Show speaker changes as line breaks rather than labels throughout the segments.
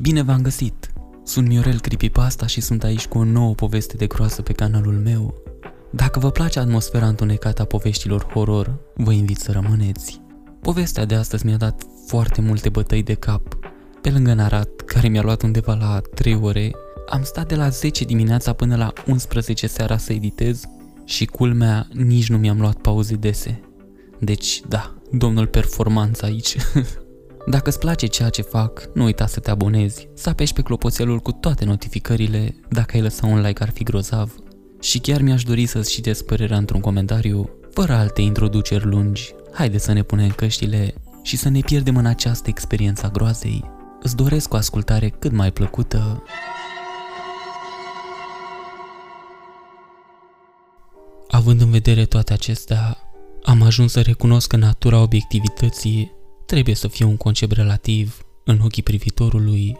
Bine v-am găsit! Sunt Miorel Creepypasta și sunt aici cu o nouă poveste de groasă pe canalul meu. Dacă vă place atmosfera întunecată a poveștilor horror, vă invit să rămâneți. Povestea de astăzi mi-a dat foarte multe bătăi de cap. Pe lângă Narat, care mi-a luat undeva la 3 ore, am stat de la 10 dimineața până la 11 seara să editez și culmea nici nu mi-am luat pauze dese. Deci, da, domnul performanță aici. Dacă îți place ceea ce fac, nu uita să te abonezi, să apeși pe clopoțelul cu toate notificările, dacă ai lăsa un like ar fi grozav. Și chiar mi-aș dori să-ți citesc părerea într-un comentariu, fără alte introduceri lungi. Haide să ne punem căștile și să ne pierdem în această experiență a groazei. Îți doresc o ascultare cât mai plăcută. Având în vedere toate acestea, am ajuns să recunosc că natura obiectivității trebuie să fie un concept relativ în ochii privitorului.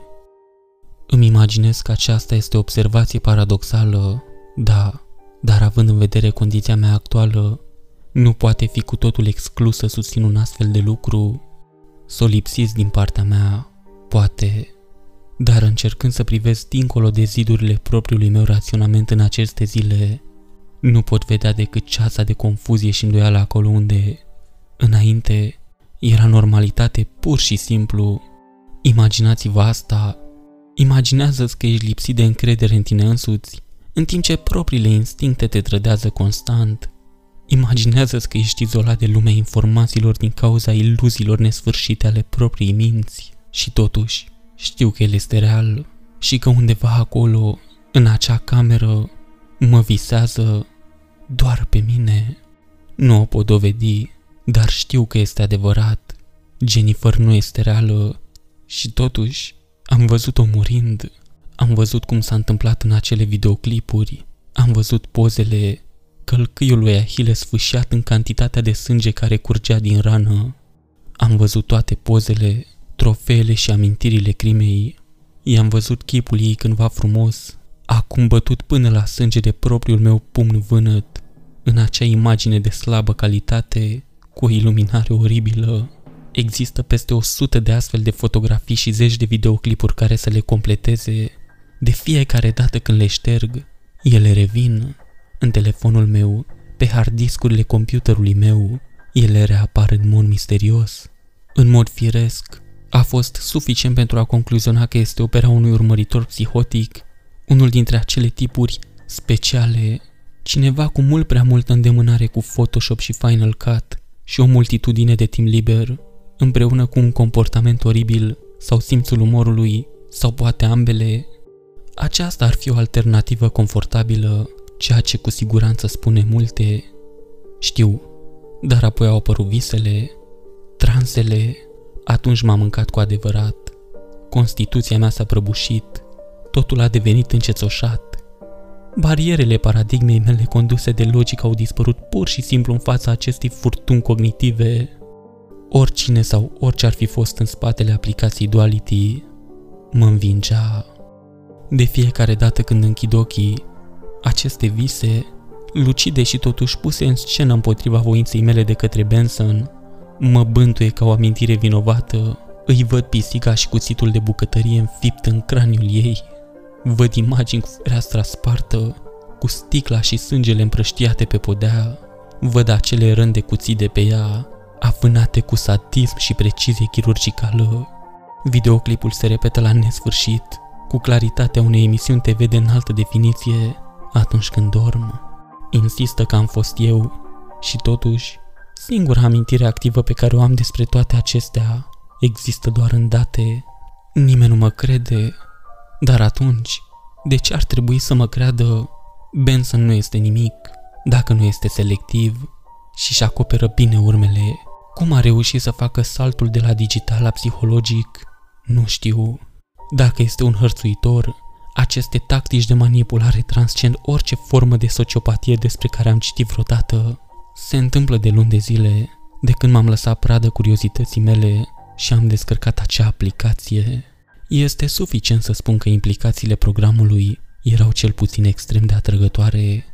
Îmi imaginez că aceasta este o observație paradoxală, da, dar având în vedere condiția mea actuală, nu poate fi cu totul exclus să susțin un astfel de lucru, să o lipsiți din partea mea, poate, dar încercând să privesc dincolo de zidurile propriului meu raționament în aceste zile, nu pot vedea decât ceața de confuzie și îndoială acolo unde, înainte, era normalitate pur și simplu. Imaginați-vă asta. Imaginează-ți că ești lipsit de încredere în tine însuți, în timp ce propriile instincte te trădează constant. Imaginează-ți că ești izolat de lumea informațiilor din cauza iluziilor nesfârșite ale propriei minți. Și totuși, știu că el este real și că undeva acolo, în acea cameră, mă visează doar pe mine. Nu o pot dovedi, dar știu că este adevărat. Jennifer nu este reală și totuși am văzut-o murind. Am văzut cum s-a întâmplat în acele videoclipuri. Am văzut pozele călcâiul lui Ahile sfâșiat în cantitatea de sânge care curgea din rană. Am văzut toate pozele, trofeele și amintirile crimei. I-am văzut chipul ei cândva frumos, acum bătut până la sânge de propriul meu pumn vânăt, în acea imagine de slabă calitate, cu o iluminare oribilă. Există peste 100 de astfel de fotografii și zeci de videoclipuri care să le completeze. De fiecare dată când le șterg, ele revin. În telefonul meu, pe hard discurile computerului meu, ele reapar în mod misterios. În mod firesc, a fost suficient pentru a concluziona că este opera unui urmăritor psihotic, unul dintre acele tipuri speciale, cineva cu mult prea multă îndemânare cu Photoshop și Final Cut, și o multitudine de timp liber, împreună cu un comportament oribil sau simțul umorului, sau poate ambele, aceasta ar fi o alternativă confortabilă, ceea ce cu siguranță spune multe. Știu, dar apoi au apărut visele, transele, atunci m-am mâncat cu adevărat. Constituția mea s-a prăbușit, totul a devenit încețoșat. Barierele paradigmei mele conduse de logică au dispărut pur și simplu în fața acestei furtuni cognitive. Oricine sau orice ar fi fost în spatele aplicației Duality mă învingea. De fiecare dată când închid ochii, aceste vise, lucide și totuși puse în scenă împotriva voinței mele de către Benson, mă bântuie ca o amintire vinovată, îi văd pisica și cuțitul de bucătărie înfipt în craniul ei. Văd imagini cu fereastra spartă, cu sticla și sângele împrăștiate pe podea. Văd acele rând de cuții de pe ea, avânate cu sadism și precizie chirurgicală. Videoclipul se repetă la nesfârșit, cu claritatea unei emisiuni TV de înaltă definiție atunci când dorm. Insistă că am fost eu și totuși, singura amintire activă pe care o am despre toate acestea există doar în date. Nimeni nu mă crede dar atunci, de ce ar trebui să mă creadă Benson nu este nimic dacă nu este selectiv și își acoperă bine urmele? Cum a reușit să facă saltul de la digital la psihologic? Nu știu. Dacă este un hărțuitor, aceste tactici de manipulare transcend orice formă de sociopatie despre care am citit vreodată. Se întâmplă de luni de zile, de când m-am lăsat pradă curiozității mele și am descărcat acea aplicație. Este suficient să spun că implicațiile programului erau cel puțin extrem de atrăgătoare.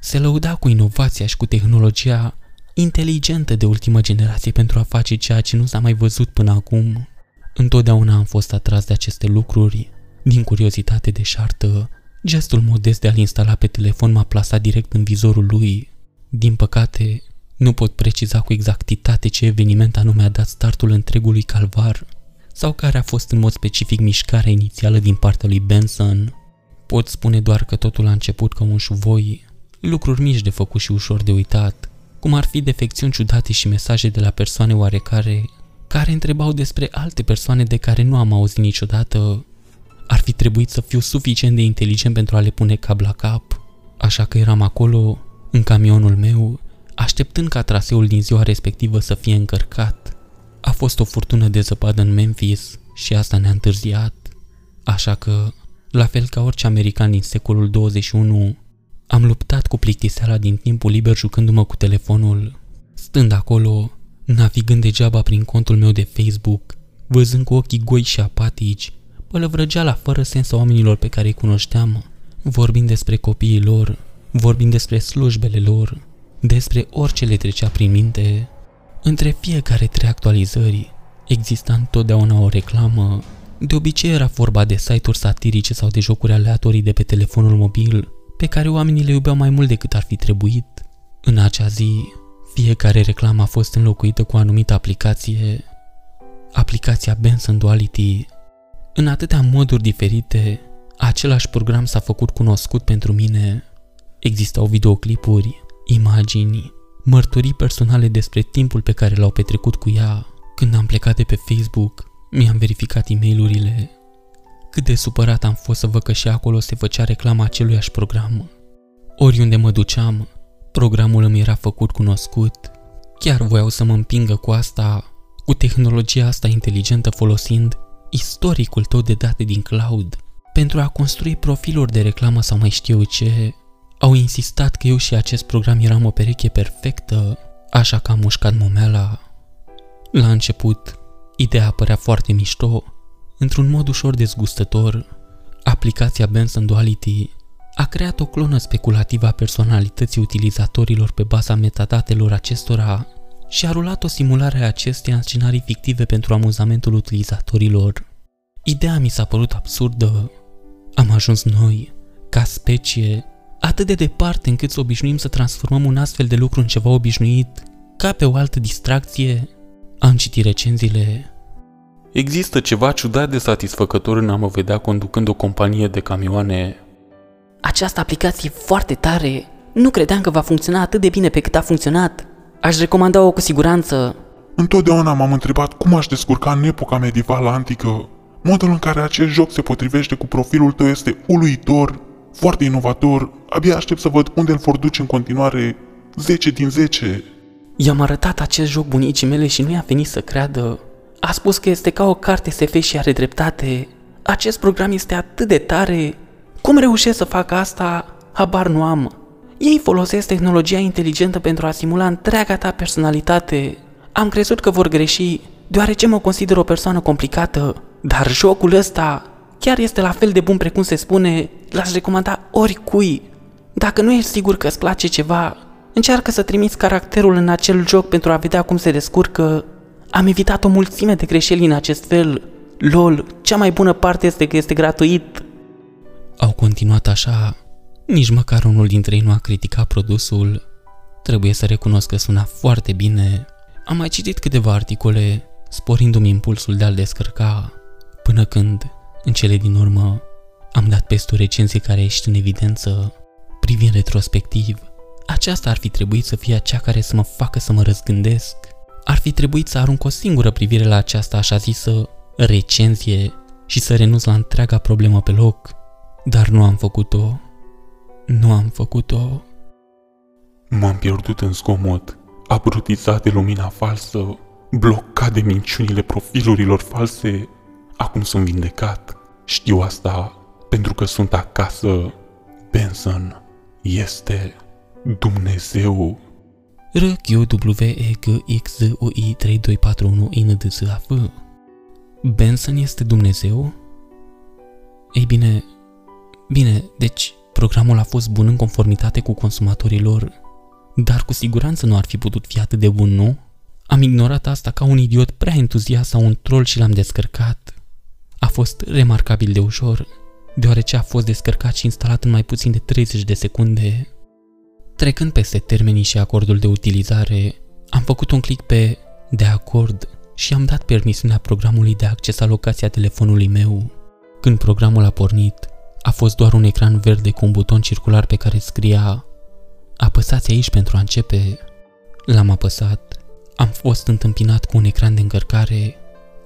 Se lăuda cu inovația și cu tehnologia inteligentă de ultimă generație pentru a face ceea ce nu s-a mai văzut până acum. Întotdeauna am fost atras de aceste lucruri, din curiozitate de șartă. Gestul modest de a-l instala pe telefon m-a plasat direct în vizorul lui. Din păcate, nu pot preciza cu exactitate ce eveniment anume a dat startul întregului calvar sau care a fost în mod specific mișcarea inițială din partea lui Benson. Pot spune doar că totul a început ca un șuvoi, lucruri mici de făcut și ușor de uitat, cum ar fi defecțiuni ciudate și mesaje de la persoane oarecare care întrebau despre alte persoane de care nu am auzit niciodată. Ar fi trebuit să fiu suficient de inteligent pentru a le pune cap la cap, așa că eram acolo, în camionul meu, așteptând ca traseul din ziua respectivă să fie încărcat. A fost o furtună de zăpadă în Memphis și asta ne-a întârziat, așa că, la fel ca orice american din secolul 21, am luptat cu plictiseala din timpul liber jucându-mă cu telefonul, stând acolo, navigând degeaba prin contul meu de Facebook, văzând cu ochii goi și apatici, pălăvrăgeala fără sens a oamenilor pe care îi cunoșteam, vorbind despre copiii lor, vorbind despre slujbele lor, despre orice le trecea prin minte. Între fiecare trei actualizări exista întotdeauna o reclamă. De obicei era vorba de site-uri satirice sau de jocuri aleatorii de pe telefonul mobil, pe care oamenii le iubeau mai mult decât ar fi trebuit. În acea zi, fiecare reclamă a fost înlocuită cu o anumită aplicație, aplicația Benson Duality. În atâtea moduri diferite, același program s-a făcut cunoscut pentru mine. Existau videoclipuri, imagini, mărturii personale despre timpul pe care l-au petrecut cu ea. Când am plecat de pe Facebook, mi-am verificat e mail Cât de supărat am fost să văd că și acolo se făcea reclama aceluiași program. Oriunde mă duceam, programul îmi era făcut cunoscut. Chiar voiau să mă împingă cu asta, cu tehnologia asta inteligentă folosind istoricul tău de date din cloud pentru a construi profiluri de reclamă sau mai știu ce au insistat că eu și acest program eram o pereche perfectă, așa că am mușcat momeala. La început, ideea părea foarte mișto, într-un mod ușor dezgustător. Aplicația Benson Duality a creat o clonă speculativă a personalității utilizatorilor pe baza metadatelor acestora și a rulat o simulare a acesteia în scenarii fictive pentru amuzamentul utilizatorilor. Ideea mi s-a părut absurdă. Am ajuns noi, ca specie, atât de departe încât să obișnuim să transformăm un astfel de lucru în ceva obișnuit, ca pe o altă distracție. Am citit recenziile.
Există ceva ciudat de satisfăcător în a mă vedea conducând o companie de camioane.
Această aplicație e foarte tare. Nu credeam că va funcționa atât de bine pe cât a funcționat. Aș recomanda-o cu siguranță.
Întotdeauna m-am întrebat cum aș descurca în epoca medievală antică. Modul în care acest joc se potrivește cu profilul tău este uluitor foarte inovator, abia aștept să văd unde îl vor duce în continuare 10 din 10.
I-am arătat acest joc bunicii mele și nu i-a venit să creadă. A spus că este ca o carte SF și are dreptate. Acest program este atât de tare. Cum reușesc să fac asta? Habar nu am. Ei folosesc tehnologia inteligentă pentru a simula întreaga ta personalitate. Am crezut că vor greși, deoarece mă consider o persoană complicată. Dar jocul ăsta chiar este la fel de bun precum se spune, l-aș recomanda oricui. Dacă nu ești sigur că îți place ceva, încearcă să trimiți caracterul în acel joc pentru a vedea cum se descurcă. Am evitat o mulțime de greșeli în acest fel. LOL, cea mai bună parte este că este gratuit.
Au continuat așa, nici măcar unul dintre ei nu a criticat produsul. Trebuie să recunosc că suna foarte bine. Am mai citit câteva articole, sporindu-mi impulsul de a-l descărca, până când în cele din urmă, am dat peste o recenzie care a ieșit în evidență. Privind retrospectiv, aceasta ar fi trebuit să fie cea care să mă facă să mă răzgândesc. Ar fi trebuit să arunc o singură privire la această așa zisă recenzie și să renunț la întreaga problemă pe loc. Dar nu am făcut-o. Nu am făcut-o.
M-am pierdut în zgomot, abrutizat de lumina falsă, blocat de minciunile profilurilor false. Acum sunt vindecat. Știu asta pentru că sunt acasă. Benson este Dumnezeu.
r q w e g x z u i 3241 n d s a f Benson este Dumnezeu? Ei bine, bine, deci programul a fost bun în conformitate cu consumatorii lor, dar cu siguranță nu ar fi putut fi atât de bun, nu? Am ignorat asta ca un idiot prea entuziast sau un troll și l-am descărcat. A fost remarcabil de ușor, deoarece a fost descărcat și instalat în mai puțin de 30 de secunde. Trecând peste termenii și acordul de utilizare, am făcut un click pe de acord și am dat permisiunea programului de a accesa locația telefonului meu. Când programul a pornit, a fost doar un ecran verde cu un buton circular pe care scria Apăsați aici pentru a începe. L-am apăsat. Am fost întâmpinat cu un ecran de încărcare,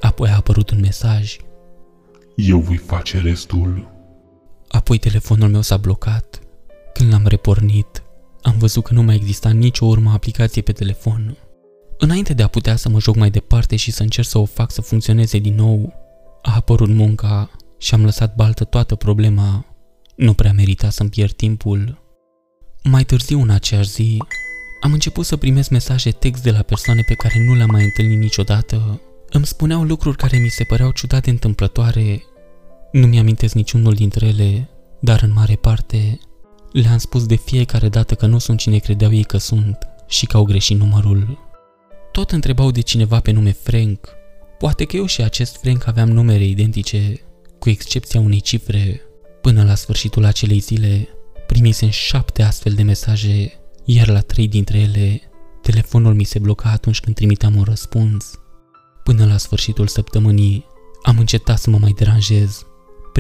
apoi a apărut un mesaj.
Eu voi face restul.
Apoi telefonul meu s-a blocat. Când l-am repornit, am văzut că nu mai exista nicio urmă aplicație pe telefon. Înainte de a putea să mă joc mai departe și să încerc să o fac să funcționeze din nou, a apărut munca și am lăsat baltă toată problema. Nu prea merita să-mi pierd timpul. Mai târziu în aceeași zi, am început să primesc mesaje text de la persoane pe care nu le-am mai întâlnit niciodată. Îmi spuneau lucruri care mi se păreau ciudate întâmplătoare. Nu mi-amintesc niciunul dintre ele, dar în mare parte le-am spus de fiecare dată că nu sunt cine credeau ei că sunt și că au greșit numărul. Tot întrebau de cineva pe nume Frank. Poate că eu și acest Frank aveam numere identice, cu excepția unei cifre. Până la sfârșitul acelei zile, primisem șapte astfel de mesaje, iar la trei dintre ele, telefonul mi se bloca atunci când trimiteam un răspuns. Până la sfârșitul săptămânii, am încetat să mă mai deranjez.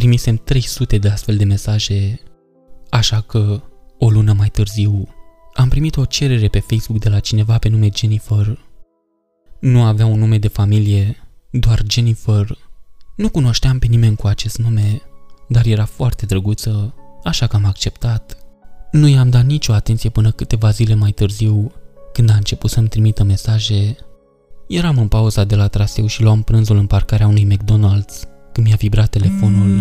Primisem 300 de astfel de mesaje, așa că, o lună mai târziu, am primit o cerere pe Facebook de la cineva pe nume Jennifer. Nu avea un nume de familie, doar Jennifer. Nu cunoșteam pe nimeni cu acest nume, dar era foarte drăguță, așa că am acceptat. Nu i-am dat nicio atenție până câteva zile mai târziu, când a început să-mi trimită mesaje. Eram în pauza de la traseu și luam prânzul în parcarea unui McDonald's, când mi-a vibrat telefonul.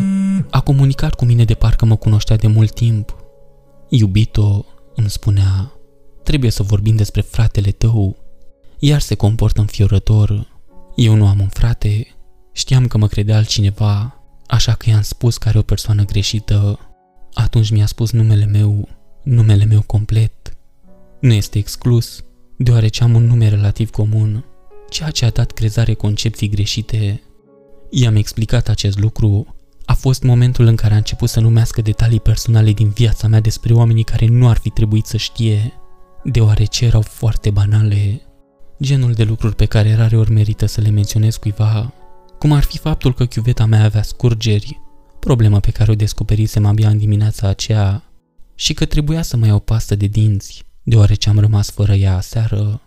A comunicat cu mine de parcă mă cunoștea de mult timp. Iubito, îmi spunea, trebuie să vorbim despre fratele tău. Iar se comportă înfiorător. Eu nu am un frate, știam că mă credea altcineva, așa că i-am spus că are o persoană greșită. Atunci mi-a spus numele meu, numele meu complet. Nu este exclus, deoarece am un nume relativ comun, ceea ce a dat crezare concepții greșite. I-am explicat acest lucru a fost momentul în care a început să numească detalii personale din viața mea despre oamenii care nu ar fi trebuit să știe, deoarece erau foarte banale. Genul de lucruri pe care rare ori merită să le menționez cuiva, cum ar fi faptul că chiuveta mea avea scurgeri, problemă pe care o descoperisem abia în dimineața aceea, și că trebuia să mai iau pastă de dinți, deoarece am rămas fără ea aseară.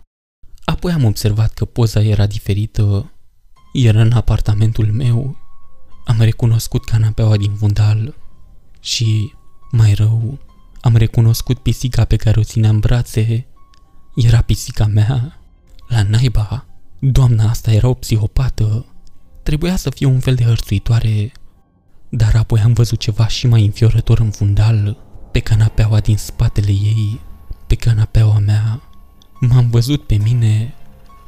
Apoi am observat că poza era diferită, era în apartamentul meu am recunoscut canapeaua din fundal și, mai rău, am recunoscut pisica pe care o țineam în brațe. Era pisica mea. La naiba, doamna asta era o psihopată. Trebuia să fie un fel de hărțuitoare. Dar apoi am văzut ceva și mai înfiorător în fundal, pe canapeaua din spatele ei, pe canapeaua mea. M-am văzut pe mine,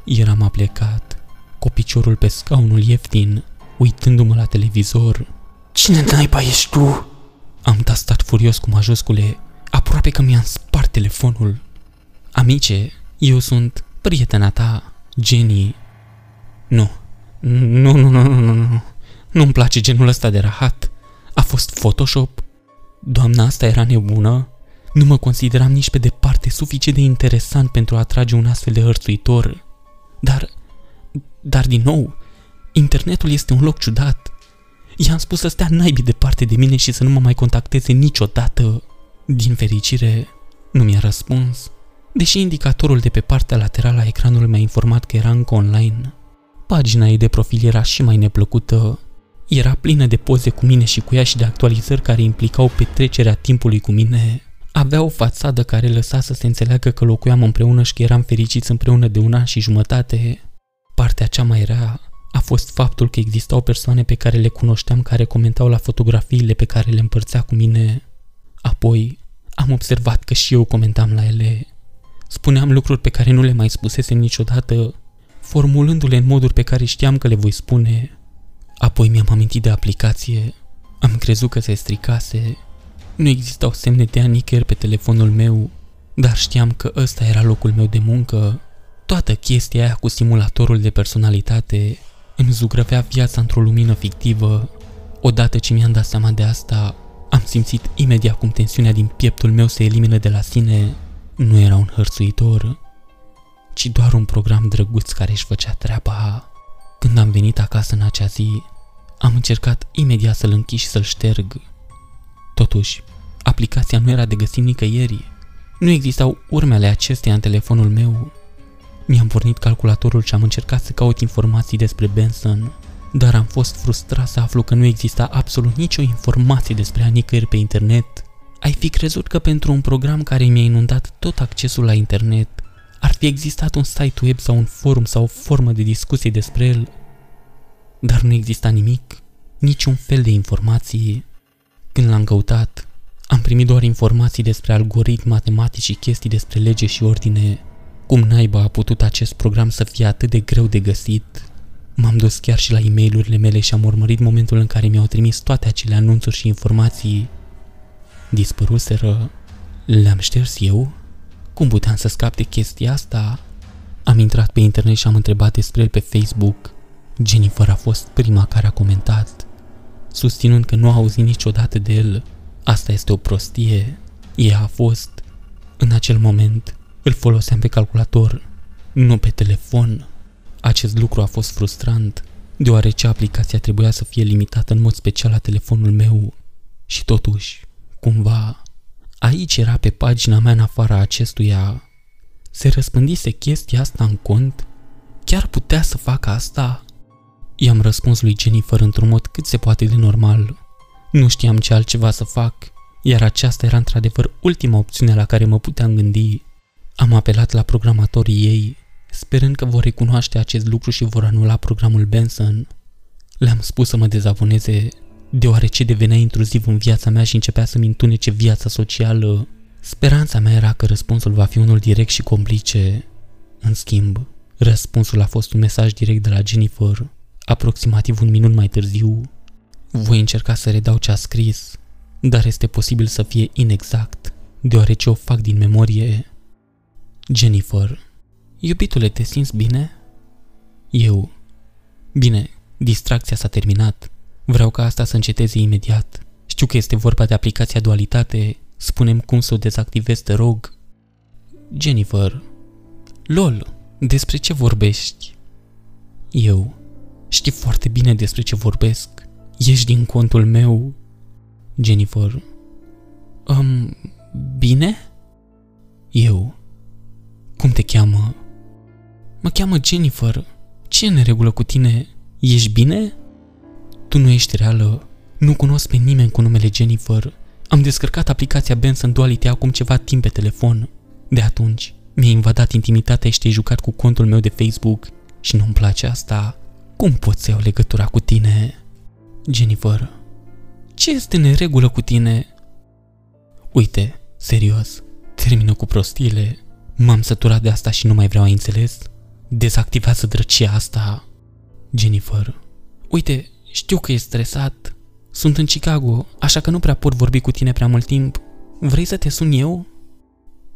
eram aplecat, cu piciorul pe scaunul ieftin, uitându-mă la televizor.
Cine naiba ești tu?
Am tastat furios cu majuscule, aproape că mi-am spart telefonul. Amice, eu sunt prietena ta, Jenny. Nu, nu, nu, nu, nu, nu, nu. Nu-mi place genul ăsta de rahat. A fost Photoshop? Doamna asta era nebună? Nu mă consideram nici pe departe suficient de interesant pentru a atrage un astfel de hărțuitor. Dar, dar din nou, Internetul este un loc ciudat. I-am spus să stea naibii departe de mine și să nu mă mai contacteze niciodată. Din fericire, nu mi-a răspuns, deși indicatorul de pe partea laterală a ecranului mi-a informat că era încă online. Pagina ei de profil era și mai neplăcută. Era plină de poze cu mine și cu ea și de actualizări care implicau petrecerea timpului cu mine. Avea o fațadă care lăsa să se înțeleagă că locuiam împreună și că eram fericiți împreună de un an și jumătate. Partea cea mai rea a fost faptul că existau persoane pe care le cunoșteam care comentau la fotografiile pe care le împărțea cu mine. Apoi am observat că și eu comentam la ele. Spuneam lucruri pe care nu le mai spusesem niciodată, formulându-le în moduri pe care știam că le voi spune. Apoi mi-am amintit de aplicație. Am crezut că se stricase. Nu existau semne de anicher pe telefonul meu, dar știam că ăsta era locul meu de muncă. Toată chestia aia cu simulatorul de personalitate îmi zugrăvea viața într-o lumină fictivă. Odată ce mi-am dat seama de asta, am simțit imediat cum tensiunea din pieptul meu se elimină de la sine. Nu era un hărțuitor, ci doar un program drăguț care își făcea treaba. Când am venit acasă în acea zi, am încercat imediat să-l închid și să-l șterg. Totuși, aplicația nu era de găsit nicăieri. Nu existau urmele acesteia în telefonul meu. Mi-am pornit calculatorul și am încercat să caut informații despre Benson, dar am fost frustrat să aflu că nu exista absolut nicio informație despre a nicăieri pe internet. Ai fi crezut că pentru un program care mi-a inundat tot accesul la internet, ar fi existat un site web sau un forum sau o formă de discuție despre el, dar nu exista nimic, niciun fel de informații. Când l-am căutat, am primit doar informații despre algoritmi matematici și chestii despre lege și ordine. Cum naiba a putut acest program să fie atât de greu de găsit? M-am dus chiar și la e mail mele și am urmărit momentul în care mi-au trimis toate acele anunțuri și informații. Dispăruseră. Le-am șters eu? Cum puteam să scap de chestia asta? Am intrat pe internet și am întrebat despre el pe Facebook. Jennifer a fost prima care a comentat, susținând că nu a auzit niciodată de el. Asta este o prostie. Ea a fost. În acel moment, îl foloseam pe calculator, nu pe telefon. Acest lucru a fost frustrant, deoarece aplicația trebuia să fie limitată în mod special la telefonul meu. Și totuși, cumva, aici era pe pagina mea în afara acestuia. Se răspândise chestia asta în cont? Chiar putea să facă asta? I-am răspuns lui Jennifer într-un mod cât se poate de normal. Nu știam ce altceva să fac, iar aceasta era într-adevăr ultima opțiune la care mă puteam gândi. Am apelat la programatorii ei, sperând că vor recunoaște acest lucru și vor anula programul Benson. Le-am spus să mă dezaboneze, deoarece devenea intruziv în viața mea și începea să-mi întunece viața socială. Speranța mea era că răspunsul va fi unul direct și complice. În schimb, răspunsul a fost un mesaj direct de la Jennifer, aproximativ un minut mai târziu. Voi încerca să redau ce a scris, dar este posibil să fie inexact, deoarece o fac din memorie. Jennifer, iubitule, te simți bine? Eu. Bine, distracția s-a terminat. Vreau ca asta să înceteze imediat. Știu că este vorba de aplicația dualitate. Spunem cum să o dezactivez, te rog. Jennifer. LOL, despre ce vorbești? Eu. Știi foarte bine despre ce vorbesc. Ești din contul meu. Jennifer. Um, bine? Eu. Cum te cheamă? Mă cheamă Jennifer. Ce e în regulă cu tine? Ești bine? Tu nu ești reală. Nu cunosc pe nimeni cu numele Jennifer. Am descărcat aplicația Benson Duality acum ceva timp pe telefon. De atunci, mi-ai invadat intimitatea și te-ai jucat cu contul meu de Facebook și nu-mi place asta. Cum pot să iau legătura cu tine? Jennifer, ce este în regulă cu tine? Uite, serios, termină cu prostiile. M-am săturat de asta și nu mai vreau a înțeles. Dezactivează drăcia asta. Jennifer, uite, știu că e stresat. Sunt în Chicago, așa că nu prea pot vorbi cu tine prea mult timp. Vrei să te sun eu?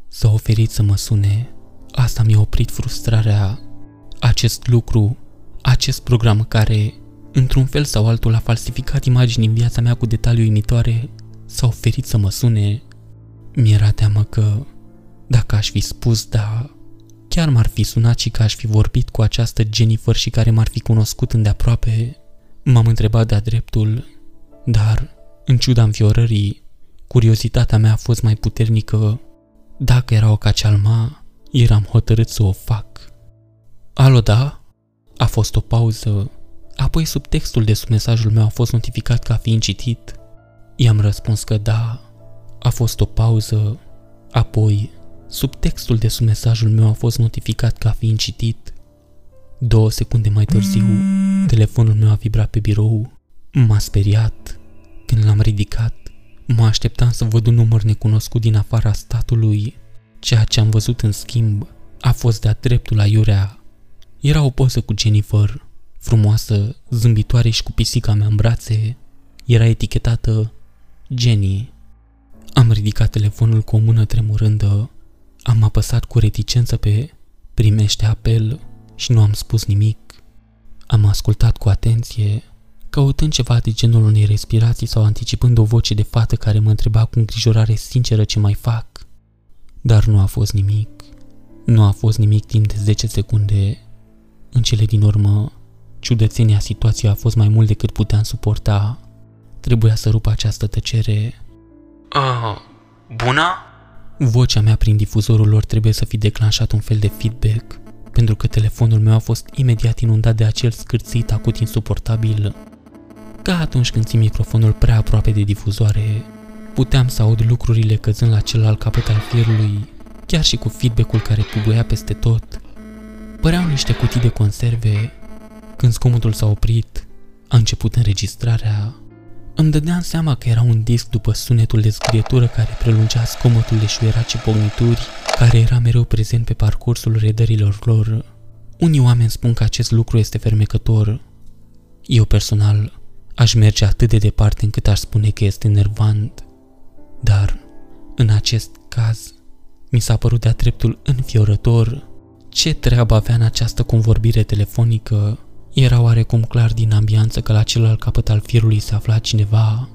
S-a oferit să mă sune. Asta mi-a oprit frustrarea. Acest lucru, acest program care într-un fel sau altul a falsificat imagini în viața mea cu detalii uimitoare, s-a oferit să mă sune. Mi-era teamă că, dacă aș fi spus da, chiar m-ar fi sunat și că aș fi vorbit cu această Jennifer și care m-ar fi cunoscut îndeaproape. M-am întrebat de-a dreptul, dar, în ciuda înfiorării, curiozitatea mea a fost mai puternică. Dacă era o cacealma, eram hotărât să o fac. Alo, da? A fost o pauză Apoi subtextul de sub mesajul meu a fost notificat ca fiind citit. I-am răspuns că da. A fost o pauză. Apoi, subtextul de sub mesajul meu a fost notificat ca fiind citit. Două secunde mai târziu, telefonul meu a vibrat pe birou. M-a speriat. Când l-am ridicat, mă așteptam să văd un număr necunoscut din afara statului. Ceea ce am văzut în schimb a fost de-a dreptul la iurea. Era o poză cu Jennifer, frumoasă, zâmbitoare și cu pisica mea în brațe, era etichetată Jenny. Am ridicat telefonul cu o mână tremurândă, am apăsat cu reticență pe, Primește apel și nu am spus nimic. Am ascultat cu atenție, căutând ceva de genul unei respirații sau anticipând o voce de fată care mă întreba cu îngrijorare sinceră ce mai fac. Dar nu a fost nimic. Nu a fost nimic timp de 10 secunde. În cele din urmă, ciudățenia situației a fost mai mult decât puteam suporta. Trebuia să rup această tăcere.
Uh, bună?
Vocea mea prin difuzorul lor trebuie să fi declanșat un fel de feedback, pentru că telefonul meu a fost imediat inundat de acel scârțit acut insuportabil. Ca atunci când ții microfonul prea aproape de difuzoare, puteam să aud lucrurile căzând la celălalt capăt al fierului, chiar și cu feedback-ul care puguia peste tot. Păreau niște cutii de conserve. Când zgomotul s-a oprit, a început înregistrarea. Îmi dădeam seama că era un disc după sunetul de zgrietură care prelungea zgomotul de șuieraci și pognituri, care era mereu prezent pe parcursul redărilor lor. Unii oameni spun că acest lucru este fermecător. Eu personal aș merge atât de departe încât aș spune că este nervant. Dar, în acest caz, mi s-a părut de-a dreptul înfiorător. Ce treabă avea în această convorbire telefonică? Era oarecum clar din ambianță că la celălalt capăt al firului se afla cineva.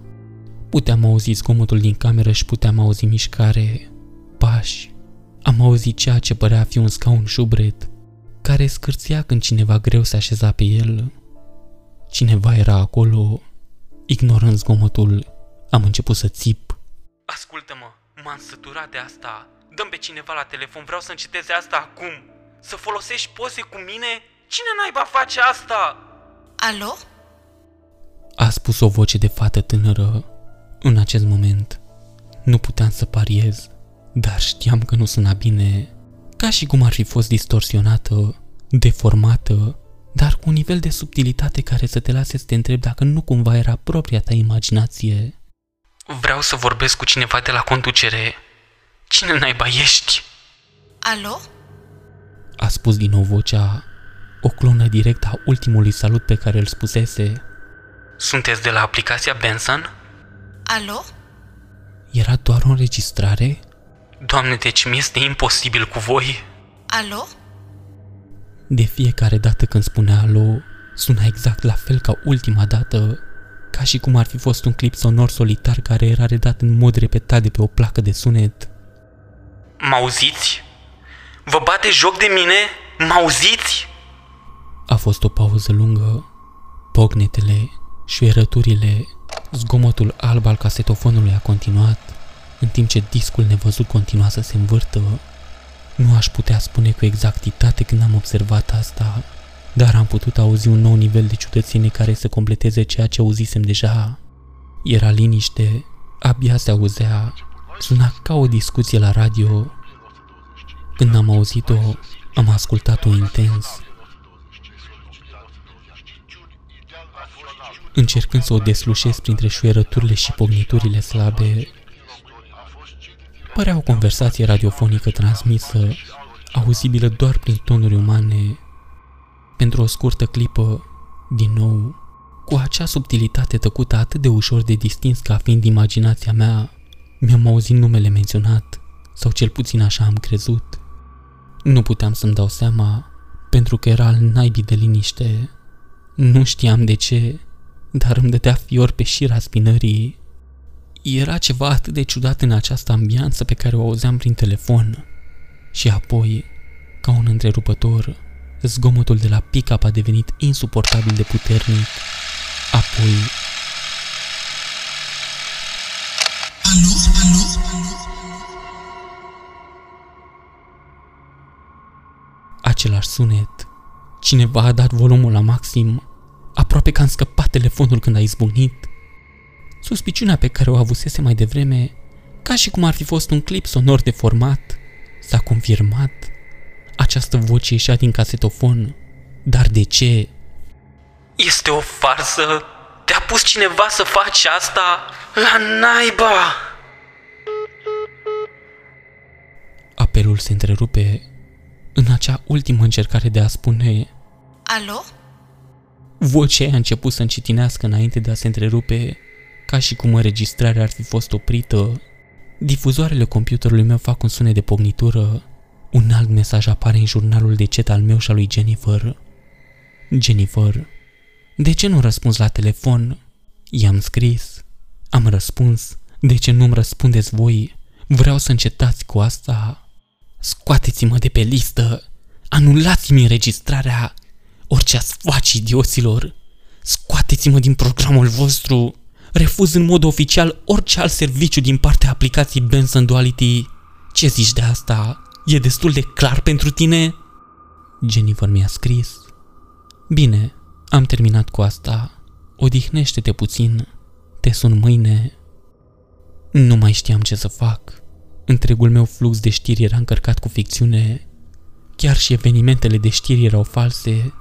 Puteam auzi zgomotul din cameră și puteam auzi mișcare, pași. Am auzit ceea ce părea a fi un scaun șubret, care scârția când cineva greu se așeza pe el. Cineva era acolo. Ignorând zgomotul, am început să țip.
Ascultă-mă, m-am săturat de asta. Dăm pe cineva la telefon, vreau să înceteze asta acum. Să folosești poze cu mine? Cine naiba face asta?
Alo?
A spus o voce de fată tânără. În acest moment, nu puteam să pariez, dar știam că nu suna bine, ca și cum ar fi fost distorsionată, deformată, dar cu un nivel de subtilitate care să te lase să te întrebi dacă nu cumva era propria ta imaginație.
Vreau să vorbesc cu cineva de la conducere. Cine naiba ești?
Alo?
A spus din nou vocea, o clonă directă a ultimului salut pe care îl spusese.
Sunteți de la aplicația Benson?
Alo?
Era doar o înregistrare?
Doamne, deci mi este imposibil cu voi.
Alo?
De fiecare dată când spunea alo, suna exact la fel ca ultima dată, ca și cum ar fi fost un clip sonor solitar care era redat în mod repetat de pe o placă de sunet.
Mă auziți? Vă bate joc de mine? Mă auziți?
A fost o pauză lungă. Pognetele, șuierăturile, zgomotul alb al casetofonului a continuat, în timp ce discul nevăzut continua să se învârtă. Nu aș putea spune cu exactitate când am observat asta, dar am putut auzi un nou nivel de ciudățenie care să completeze ceea ce auzisem deja. Era liniște, abia se auzea, suna ca o discuție la radio. Când am auzit-o, am ascultat-o intens. Încercând să o deslușesc printre șuierăturile și pogniturile slabe, părea o conversație radiofonică transmisă, auzibilă doar prin tonuri umane. Pentru o scurtă clipă, din nou, cu acea subtilitate tăcută atât de ușor de distins ca fiind imaginația mea, mi-am auzit numele menționat, sau cel puțin așa am crezut. Nu puteam să-mi dau seama, pentru că era al naibii de liniște. Nu știam de ce, dar îmi dădea fior pe șira spinării. Era ceva atât de ciudat în această ambianță pe care o auzeam prin telefon. Și apoi, ca un întrerupător, zgomotul de la pick-up a devenit insuportabil de puternic. Apoi...
Alo? Alo?
Același sunet. Cineva a dat volumul la maxim, aproape că am scăpat telefonul când a izbucnit. Suspiciunea pe care o avusese mai devreme, ca și cum ar fi fost un clip sonor de format, s-a confirmat. Această voce ieșea din casetofon. Dar de ce?
Este o farsă? Te-a pus cineva să faci asta? La naiba!
Apelul se întrerupe în acea ultimă încercare de a spune
Alo?
Vocea aia a început să încetinească înainte de a se întrerupe, ca și cum înregistrarea ar fi fost oprită. Difuzoarele computerului meu fac un sunet de pognitură, Un alt mesaj apare în jurnalul de cet al meu și al lui Jennifer. Jennifer, de ce nu răspunzi la telefon? I-am scris. Am răspuns. De ce nu-mi răspundeți voi? Vreau să încetați cu asta. Scoateți-mă de pe listă. Anulați-mi înregistrarea. Orice ați face, idioților. Scoateți-mă din programul vostru. Refuz în mod oficial orice alt serviciu din partea aplicației Benson Duality. Ce zici de asta? E destul de clar pentru tine? Jennifer mi-a scris. Bine, am terminat cu asta. Odihnește-te puțin. Te sun mâine. Nu mai știam ce să fac. Întregul meu flux de știri era încărcat cu ficțiune. Chiar și evenimentele de știri erau false,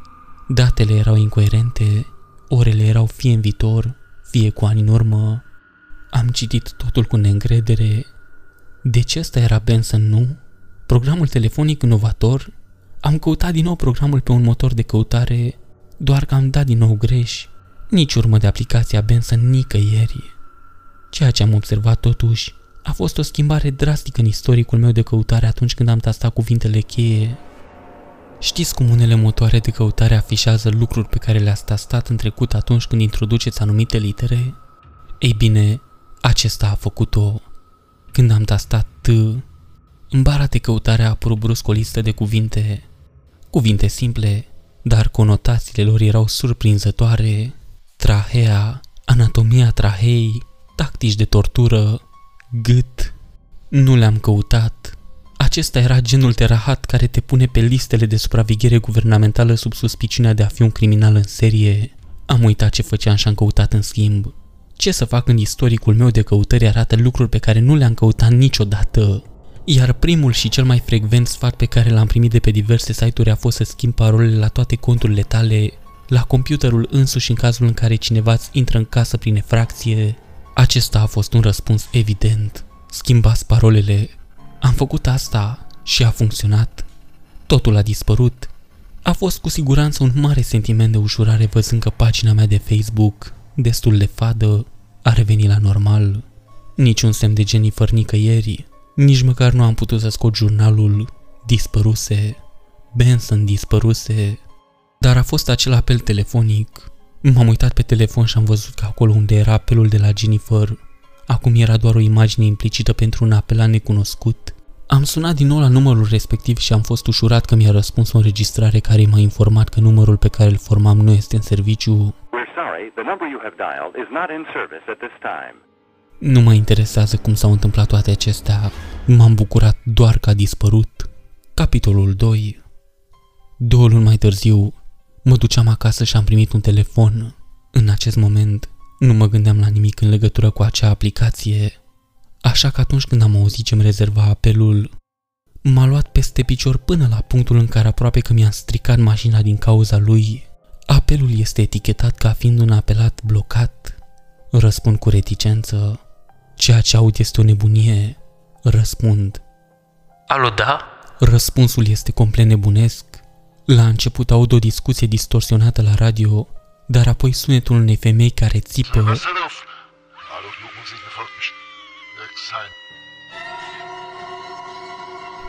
datele erau incoerente, orele erau fie în viitor, fie cu ani în urmă. Am citit totul cu neîncredere. De ce ăsta era Benson, nu? Programul telefonic inovator? Am căutat din nou programul pe un motor de căutare, doar că am dat din nou greș. Nici urmă de aplicația Benson nicăieri. Ceea ce am observat totuși a fost o schimbare drastică în istoricul meu de căutare atunci când am tastat cuvintele cheie. Știți cum unele motoare de căutare afișează lucruri pe care le-ați tastat în trecut atunci când introduceți anumite litere? Ei bine, acesta a făcut-o. Când am tastat T, în bara de căutare a apărut brusc o listă de cuvinte. Cuvinte simple, dar conotațiile lor erau surprinzătoare. Trahea, anatomia trahei, tactici de tortură, gât. Nu le-am căutat. Acesta era genul terahat care te pune pe listele de supraveghere guvernamentală sub suspiciunea de a fi un criminal în serie. Am uitat ce făceam și am căutat în schimb. Ce să fac în istoricul meu de căutări arată lucruri pe care nu le-am căutat niciodată. Iar primul și cel mai frecvent sfat pe care l-am primit de pe diverse site-uri a fost să schimb parolele la toate conturile tale, la computerul însuși în cazul în care cineva îți intră în casă prin efracție. Acesta a fost un răspuns evident. Schimbați parolele. Am făcut asta și a funcționat. Totul a dispărut. A fost cu siguranță un mare sentiment de ușurare văzând că pagina mea de Facebook, destul de fadă, a revenit la normal. Niciun semn de Jennifer nicăieri. Nici măcar nu am putut să scot jurnalul. Dispăruse. Benson dispăruse. Dar a fost acel apel telefonic. M-am uitat pe telefon și am văzut că acolo unde era apelul de la Jennifer, acum era doar o imagine implicită pentru un apel necunoscut. Am sunat din nou la numărul respectiv și am fost ușurat că mi-a răspuns o înregistrare care m-a informat că numărul pe care îl formam nu este în serviciu.
We're sorry, the number you have dialed is not in service at this time.
Nu mă interesează cum s-au întâmplat toate acestea, m-am bucurat doar că a dispărut. Capitolul 2 Două luni mai târziu, mă duceam acasă și am primit un telefon. În acest moment, nu mă gândeam la nimic în legătură cu acea aplicație, așa că atunci când am auzit ce-mi rezerva apelul, m-a luat peste picior până la punctul în care aproape că mi-a stricat mașina din cauza lui. Apelul este etichetat ca fiind un apelat blocat. Răspund cu reticență. Ceea ce aud este o nebunie. Răspund.
Alo, da?
Răspunsul este complet nebunesc. La început aud o discuție distorsionată la radio, dar apoi sunetul unei femei care țipă
Pass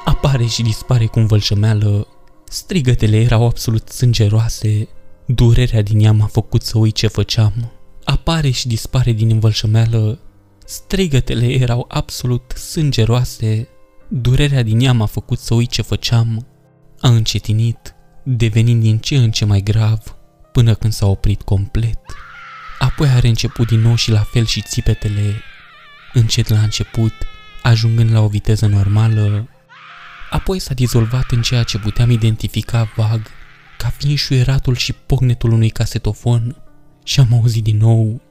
apare și dispare cu învălșămeală. Strigătele erau absolut sângeroase. Durerea din ea m-a făcut să uit ce făceam. Apare și dispare din învălșămeală. Strigătele erau absolut sângeroase. Durerea din ea m-a făcut să uit ce făceam. A încetinit, devenind din ce în ce mai grav, până când s-a oprit complet. Apoi a reînceput din nou și la fel și țipetele, încet la început, ajungând la o viteză normală, apoi s-a dizolvat în ceea ce puteam identifica vag ca fiind șuieratul și pocnetul unui casetofon și am auzit din nou.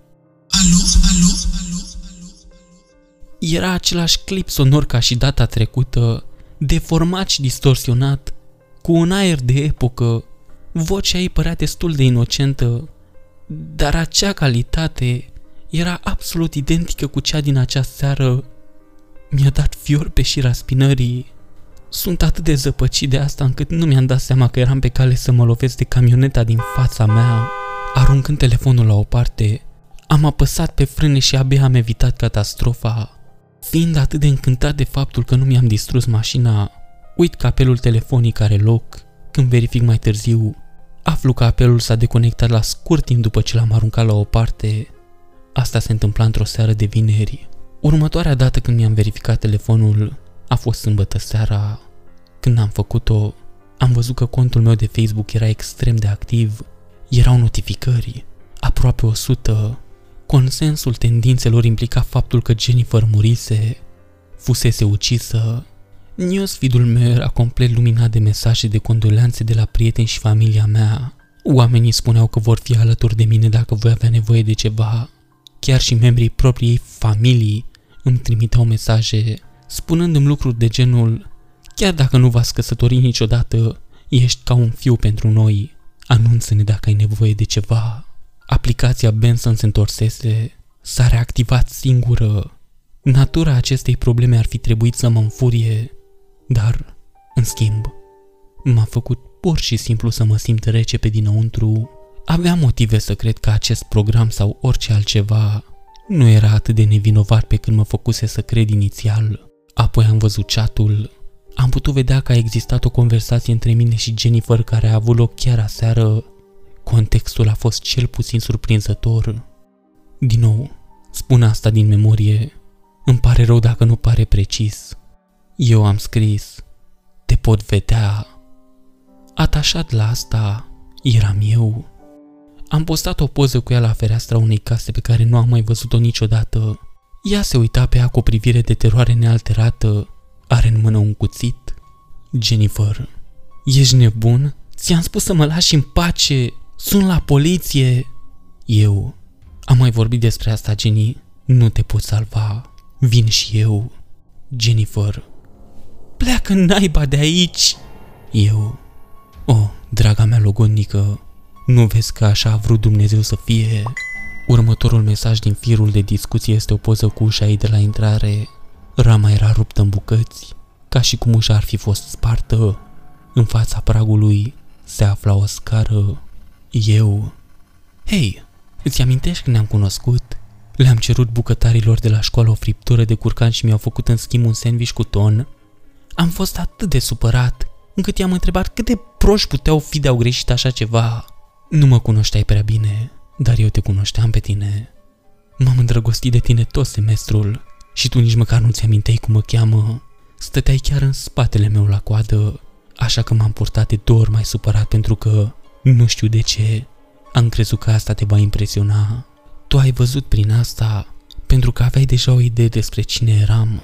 Alo? Alo? Alo?
Era același clip sonor ca și data trecută, deformat și distorsionat, cu un aer de epocă. Vocea ei părea destul de inocentă, dar acea calitate era absolut identică cu cea din acea seară. Mi-a dat fior pe șira spinării. Sunt atât de zăpăcit de asta încât nu mi-am dat seama că eram pe cale să mă lovesc de camioneta din fața mea. Aruncând telefonul la o parte, am apăsat pe frâne și abia am evitat catastrofa. Fiind atât de încântat de faptul că nu mi-am distrus mașina, Uit că apelul telefonic are loc, când verific mai târziu, aflu că apelul s-a deconectat la scurt timp după ce l-am aruncat la o parte. Asta se întâmpla într-o seară de vineri. Următoarea dată când mi-am verificat telefonul a fost sâmbătă seara. Când am făcut-o, am văzut că contul meu de Facebook era extrem de activ. Erau notificări, aproape 100. Consensul tendințelor implica faptul că Jennifer murise, fusese ucisă. Newsfeed-ul meu era complet luminat de mesaje de condoleanțe de la prieteni și familia mea. Oamenii spuneau că vor fi alături de mine dacă voi avea nevoie de ceva. Chiar și membrii propriei familii îmi trimiteau mesaje spunându-mi lucruri de genul Chiar dacă nu v-ați căsătorit niciodată, ești ca un fiu pentru noi. Anunță-ne dacă ai nevoie de ceva. Aplicația Benson se întorsese, s-a reactivat singură. Natura acestei probleme ar fi trebuit să mă înfurie, dar, în schimb, m-a făcut pur și simplu să mă simt rece pe dinăuntru. Aveam motive să cred că acest program sau orice altceva nu era atât de nevinovat pe când mă făcuse să cred inițial. Apoi am văzut chatul. Am putut vedea că a existat o conversație între mine și Jennifer care a avut loc chiar aseară. Contextul a fost cel puțin surprinzător. Din nou, spun asta din memorie. Îmi pare rău dacă nu pare precis. Eu am scris, te pot vedea. Atașat la asta, eram eu. Am postat o poză cu ea la fereastra unei case pe care nu am mai văzut-o niciodată. Ea se uita pe ea cu o privire de teroare nealterată. Are în mână un cuțit. Jennifer, ești nebun? Ți-am spus să mă lași în pace. Sun la poliție. Eu. Am mai vorbit despre asta, Jenny. Nu te pot salva. Vin și eu. Jennifer. Pleacă naiba de aici. Eu. Oh, draga mea logonică, nu vezi că așa a vrut Dumnezeu să fie? Următorul mesaj din firul de discuție este o poză cu ușa ei de la intrare. Rama era ruptă în bucăți, ca și cum ușa ar fi fost spartă. În fața pragului se afla o scară. Eu. Hei, îți amintești când ne-am cunoscut? Le-am cerut bucătarilor de la școală o friptură de curcan și mi-au făcut în schimb un sandwich cu ton. Am fost atât de supărat, încât i-am întrebat cât de proști puteau fi de au greșit așa ceva. Nu mă cunoșteai prea bine, dar eu te cunoșteam pe tine. M-am îndrăgostit de tine tot semestrul și tu nici măcar nu ți-aminteai cum mă cheamă. Stăteai chiar în spatele meu la coadă, așa că m-am purtat de două ori mai supărat pentru că, nu știu de ce, am crezut că asta te va impresiona. Tu ai văzut prin asta pentru că aveai deja o idee despre cine eram.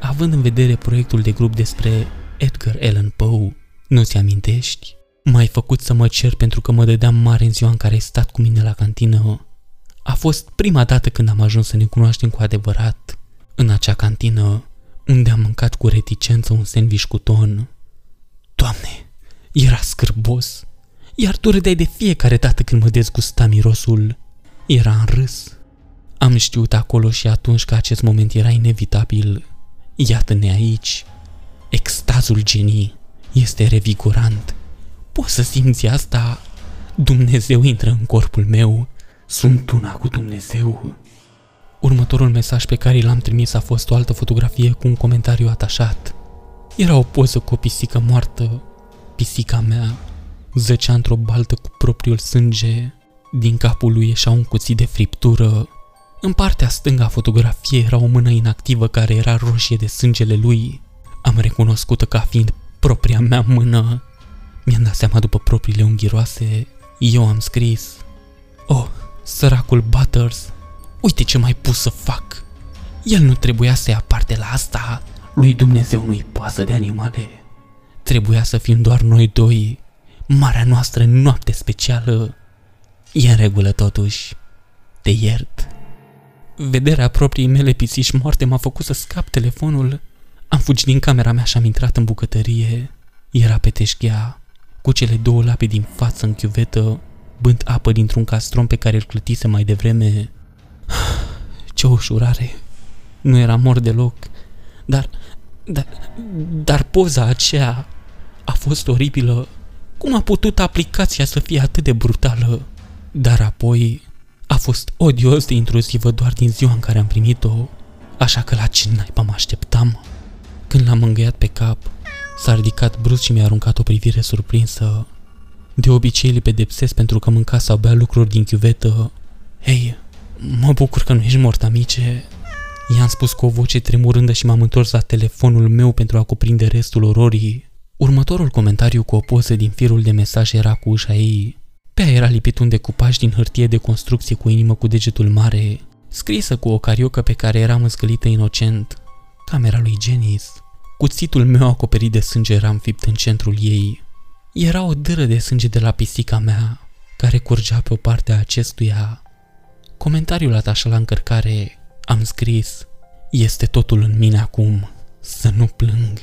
Având în vedere proiectul de grup despre Edgar Allan Poe, nu ți amintești? M-ai făcut să mă cer pentru că mă dădeam mare în ziua în care ai stat cu mine la cantină. A fost prima dată când am ajuns să ne cunoaștem cu adevărat. În acea cantină, unde am mâncat cu reticență un sandwich cu ton. Doamne, era scârbos. Iar tu râdeai de fiecare dată când mă dezgusta mirosul. Era în râs. Am știut acolo și atunci că acest moment era inevitabil. Iată-ne aici. Extazul genii este revigorant. Poți să simți asta? Dumnezeu intră în corpul meu. Sunt una cu Dumnezeu. Următorul mesaj pe care l-am trimis a fost o altă fotografie cu un comentariu atașat. Era o poză cu o pisică moartă. Pisica mea zăcea într-o baltă cu propriul sânge. Din capul lui ieșea un cuțit de friptură. În partea stângă a fotografiei era o mână inactivă care era roșie de sângele lui. Am recunoscut-o ca fiind propria mea mână. Mi-am dat seama după propriile unghiroase. Eu am scris Oh, săracul Butters, uite ce mai pus să fac. El nu trebuia să ia parte la asta. Lui Dumnezeu nu-i pasă de animale. Trebuia să fim doar noi doi. Marea noastră noapte specială. E în regulă totuși. Te iert. Vederea propriei mele pisici moarte m-a făcut să scap telefonul. Am fugit din camera mea și am intrat în bucătărie. Era pe teșghea, cu cele două lape din față în chiuvetă, bând apă dintr-un castron pe care îl clătise mai devreme. Ce ușurare! Nu era mor deloc, dar, dar, dar poza aceea a fost oribilă. Cum a putut aplicația să fie atât de brutală? Dar apoi a fost odios de intrusivă doar din ziua în care am primit-o, așa că la ce naiba mă așteptam? Când l-am îngăiat pe cap, S-a ridicat brusc și mi-a aruncat o privire surprinsă. De obicei îl pedepsesc pentru că mânca sau bea lucruri din chiuvetă. Hei, mă bucur că nu ești mort, amice. I-am spus cu o voce tremurândă și m-am întors la telefonul meu pentru a cuprinde restul ororii. Următorul comentariu cu o poză din firul de mesaj era cu ușa ei. Pe ea era lipit un decupaj din hârtie de construcție cu inimă cu degetul mare, scrisă cu o cariocă pe care era măscălită inocent. Camera lui Genis. Cuțitul meu acoperit de sânge era înfipt în centrul ei. Era o dâră de sânge de la pisica mea, care curgea pe o parte a acestuia. Comentariul atașat la încărcare, am scris, este totul în mine acum, să nu plâng.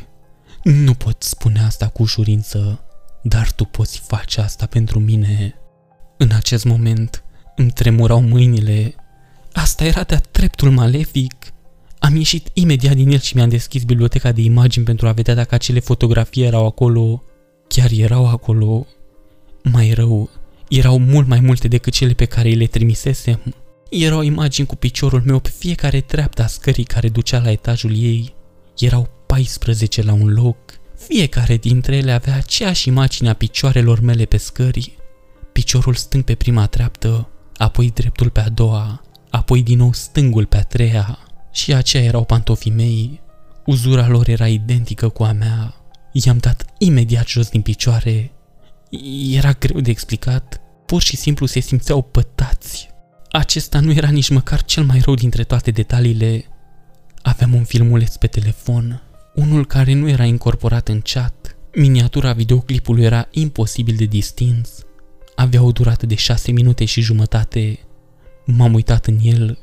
Nu pot spune asta cu ușurință, dar tu poți face asta pentru mine. În acest moment îmi tremurau mâinile. Asta era de-a treptul malefic. Am ieșit imediat din el și mi-am deschis biblioteca de imagini pentru a vedea dacă acele fotografii erau acolo. Chiar erau acolo. Mai rău, erau mult mai multe decât cele pe care îi le trimisesem. Erau imagini cu piciorul meu pe fiecare treaptă a scării care ducea la etajul ei. Erau 14 la un loc. Fiecare dintre ele avea aceeași imagine a picioarelor mele pe scări. Piciorul stâng pe prima treaptă, apoi dreptul pe a doua, apoi din nou stângul pe a treia. Și aceia erau pantofii mei. Uzura lor era identică cu a mea. I-am dat imediat jos din picioare. Era greu de explicat. Pur și simplu se simțeau pătați. Acesta nu era nici măcar cel mai rău dintre toate detaliile. Aveam un filmuleț pe telefon, unul care nu era incorporat în chat. Miniatura videoclipului era imposibil de distins. Avea o durată de șase minute și jumătate. M-am uitat în el.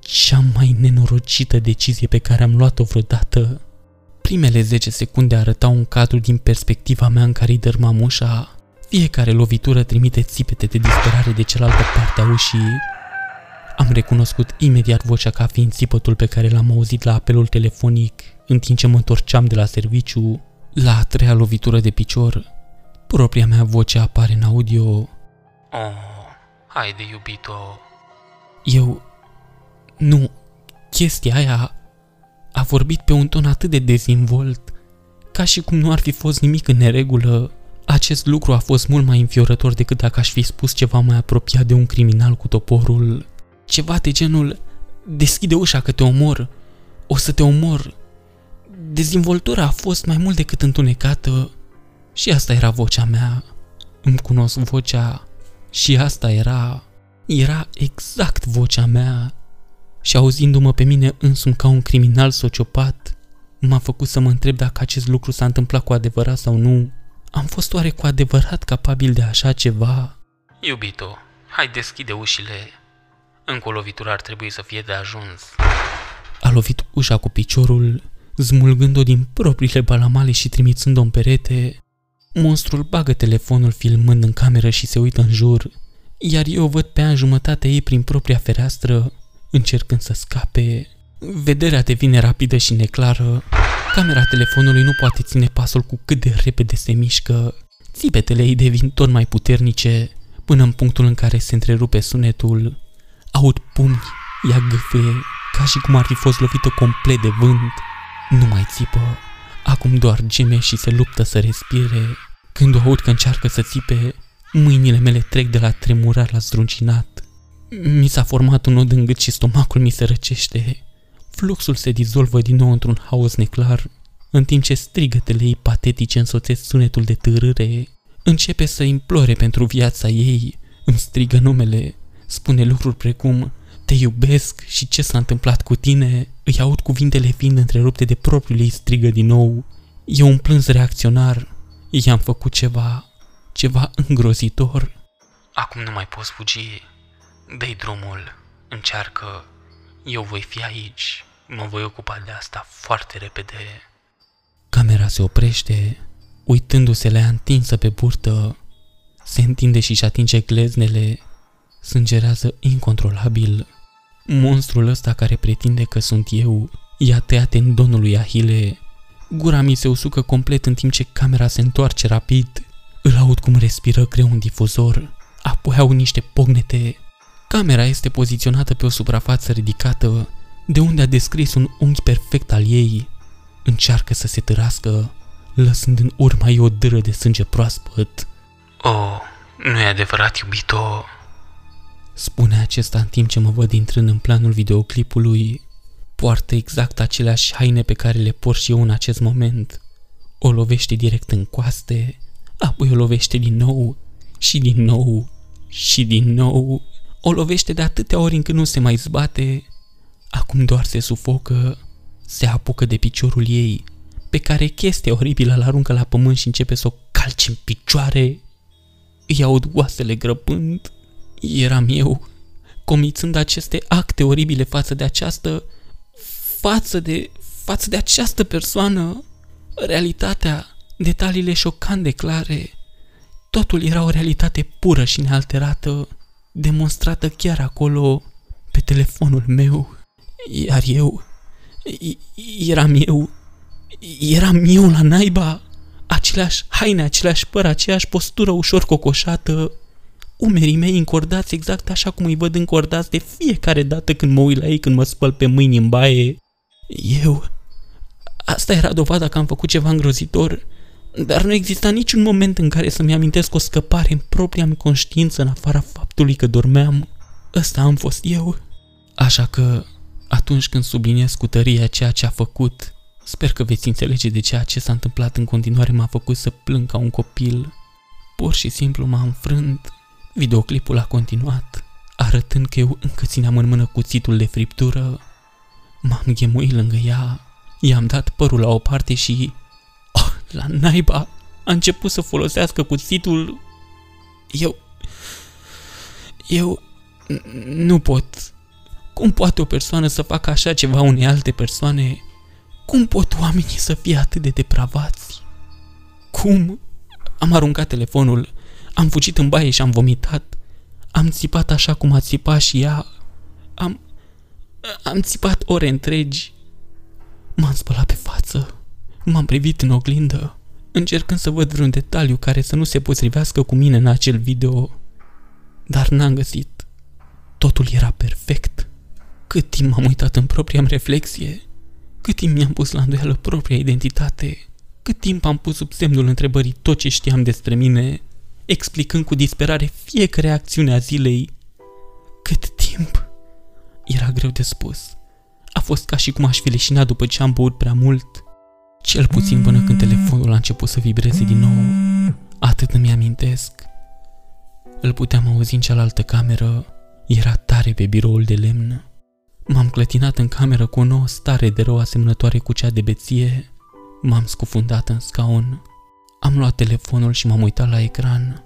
Cea mai nenorocită decizie pe care am luat-o vreodată. Primele 10 secunde arătau un cadru din perspectiva mea în care îi dărmam ușa. Fiecare lovitură trimite țipete de disperare de cealaltă parte a ușii. Am recunoscut imediat vocea ca fiind țipătul pe care l-am auzit la apelul telefonic în timp ce mă întorceam de la serviciu. La a treia lovitură de picior, propria mea voce apare în audio.
Oh, haide, iubito.
Eu... Nu, chestia aia a vorbit pe un ton atât de dezvolt, ca și cum nu ar fi fost nimic în neregulă. Acest lucru a fost mult mai înfiorător decât dacă aș fi spus ceva mai apropiat de un criminal cu toporul. Ceva de genul, deschide ușa că te omor, o să te omor. Dezvoltura a fost mai mult decât întunecată și asta era vocea mea. Îmi cunosc vocea și asta era, era exact vocea mea. Și auzindu-mă pe mine însumi ca un criminal sociopat, m-a făcut să mă întreb dacă acest lucru s-a întâmplat cu adevărat sau nu. Am fost oare cu adevărat capabil de așa ceva?
Iubito, hai deschide ușile. Încă o lovitură ar trebui să fie de ajuns.
A lovit ușa cu piciorul, smulgând-o din propriile balamale și trimițând-o în perete. Monstrul bagă telefonul filmând în cameră și se uită în jur, iar eu văd pe în jumătatea ei prin propria fereastră, încercând să scape. Vederea devine rapidă și neclară. Camera telefonului nu poate ține pasul cu cât de repede se mișcă. Țipetele ei devin tot mai puternice, până în punctul în care se întrerupe sunetul. Aud pumni, ea gâfâie, ca și cum ar fi fost lovită complet de vânt. Nu mai țipă, acum doar geme și se luptă să respire. Când o aud că încearcă să țipe, mâinile mele trec de la tremurat la zdruncinat. Mi s-a format un nod în gât și stomacul mi se răcește. Fluxul se dizolvă din nou într-un haos neclar, în timp ce strigătele ei patetice însoțesc sunetul de târâre. Începe să implore pentru viața ei, îmi strigă numele, spune lucruri precum te iubesc și ce s-a întâmplat cu tine, îi aud cuvintele fiind întrerupte de propriul ei strigă din nou. E un plâns reacționar, i-am făcut ceva, ceva îngrozitor.
Acum nu mai poți fugi. dă drumul, încearcă. Eu voi fi aici, mă voi ocupa de asta foarte repede.
Camera se oprește, uitându-se la ea întinsă pe burtă, se întinde și-și atinge gleznele, sângerează incontrolabil. Monstrul ăsta care pretinde că sunt eu, i-a tăiat donul lui Ahile. Gura mi se usucă complet în timp ce camera se întoarce rapid. Îl aud cum respiră greu un difuzor. Apoi au niște pognete. Camera este poziționată pe o suprafață ridicată, de unde a descris un unghi perfect al ei. Încearcă să se târască, lăsând în urma ei o dâră de sânge proaspăt.
Oh, nu e adevărat, iubito.
Spune acesta în timp ce mă văd intrând în planul videoclipului. Poartă exact aceleași haine pe care le port și eu în acest moment. O lovește direct în coaste, apoi o lovește din nou și din nou și din nou. O lovește de atâtea ori încât nu se mai zbate. Acum doar se sufocă, se apucă de piciorul ei, pe care chestia oribilă îl aruncă la pământ și începe să o calci în picioare. Îi aud oasele grăpând. Eram eu, comițând aceste acte oribile față de această... față de... față de această persoană. Realitatea, detaliile șocant de clare. Totul era o realitate pură și nealterată, demonstrată chiar acolo, pe telefonul meu. Iar eu... eram eu... eram eu la naiba aceleași haine, aceleași păr, aceeași postură ușor cocoșată, umerii mei încordați exact așa cum îi văd încordați de fiecare dată când mă uit la ei când mă spăl pe mâini în baie. Eu... Asta era dovada că am făcut ceva îngrozitor, dar nu exista niciun moment în care să-mi amintesc o scăpare în propria mi conștiință în afara faptului că dormeam. Ăsta am fost eu. Așa că, atunci când subliniez cu tărie ceea ce a făcut, Sper că veți înțelege de ceea ce s-a întâmplat în continuare m-a făcut să plâng ca un copil. Pur și simplu m-a înfrânt. Videoclipul a continuat, arătând că eu încă țineam în mână cuțitul de friptură. M-am ghemuit lângă ea, i-am dat părul la o parte și... Oh, la naiba! A început să folosească cuțitul... Eu... Eu... Nu pot... Cum poate o persoană să facă așa ceva unei alte persoane cum pot oamenii să fie atât de depravați? Cum? Am aruncat telefonul, am fugit în baie și am vomitat. Am țipat așa cum a țipat și ea. Am... Am țipat ore întregi. M-am spălat pe față. M-am privit în oglindă, încercând să văd vreun detaliu care să nu se potrivească cu mine în acel video. Dar n-am găsit. Totul era perfect. Cât timp m-am uitat în propria reflexie, cât timp mi-am pus la îndoială propria identitate, cât timp am pus sub semnul întrebării tot ce știam despre mine, explicând cu disperare fiecare acțiune a zilei, cât timp era greu de spus. A fost ca și cum aș fi leșinat după ce am băut prea mult, cel puțin până când telefonul a început să vibreze din nou. Atât îmi amintesc. Îl puteam auzi în cealaltă cameră, era tare pe biroul de lemn. M-am clătinat în cameră cu o nouă stare de rău asemănătoare cu cea de beție. M-am scufundat în scaun. Am luat telefonul și m-am uitat la ecran,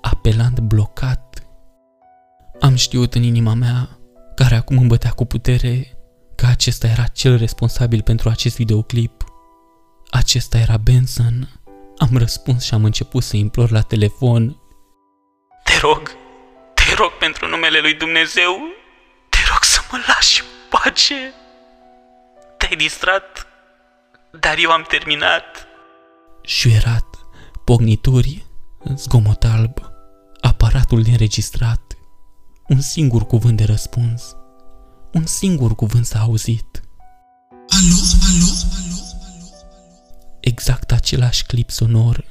apelant blocat. Am știut în inima mea, care acum îmi bătea cu putere, că acesta era cel responsabil pentru acest videoclip. Acesta era Benson. Am răspuns și am început să implor la telefon.
Te rog, te rog pentru numele lui Dumnezeu, mă lași în pace. Te-ai distrat, dar eu am terminat.
Șuierat, pognituri, zgomot alb, aparatul de înregistrat, un singur cuvânt de răspuns, un singur cuvânt s-a auzit.
Alo, alo, alo, alo?
Exact același clip sonor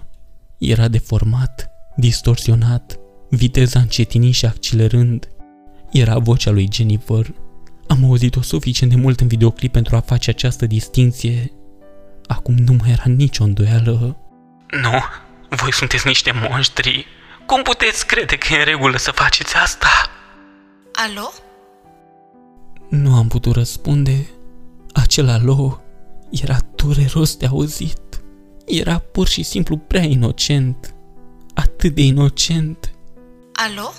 era deformat, distorsionat, viteza încetinind și accelerând. Era vocea lui Jennifer, am auzit-o suficient de mult în videoclip pentru a face această distinție. Acum nu mai era nicio îndoială.
Nu, voi sunteți niște monștri. Cum puteți crede că e în regulă să faceți asta?
Alo?
Nu am putut răspunde. Acel alo era dureros de auzit. Era pur și simplu prea inocent. Atât de inocent.
Alo?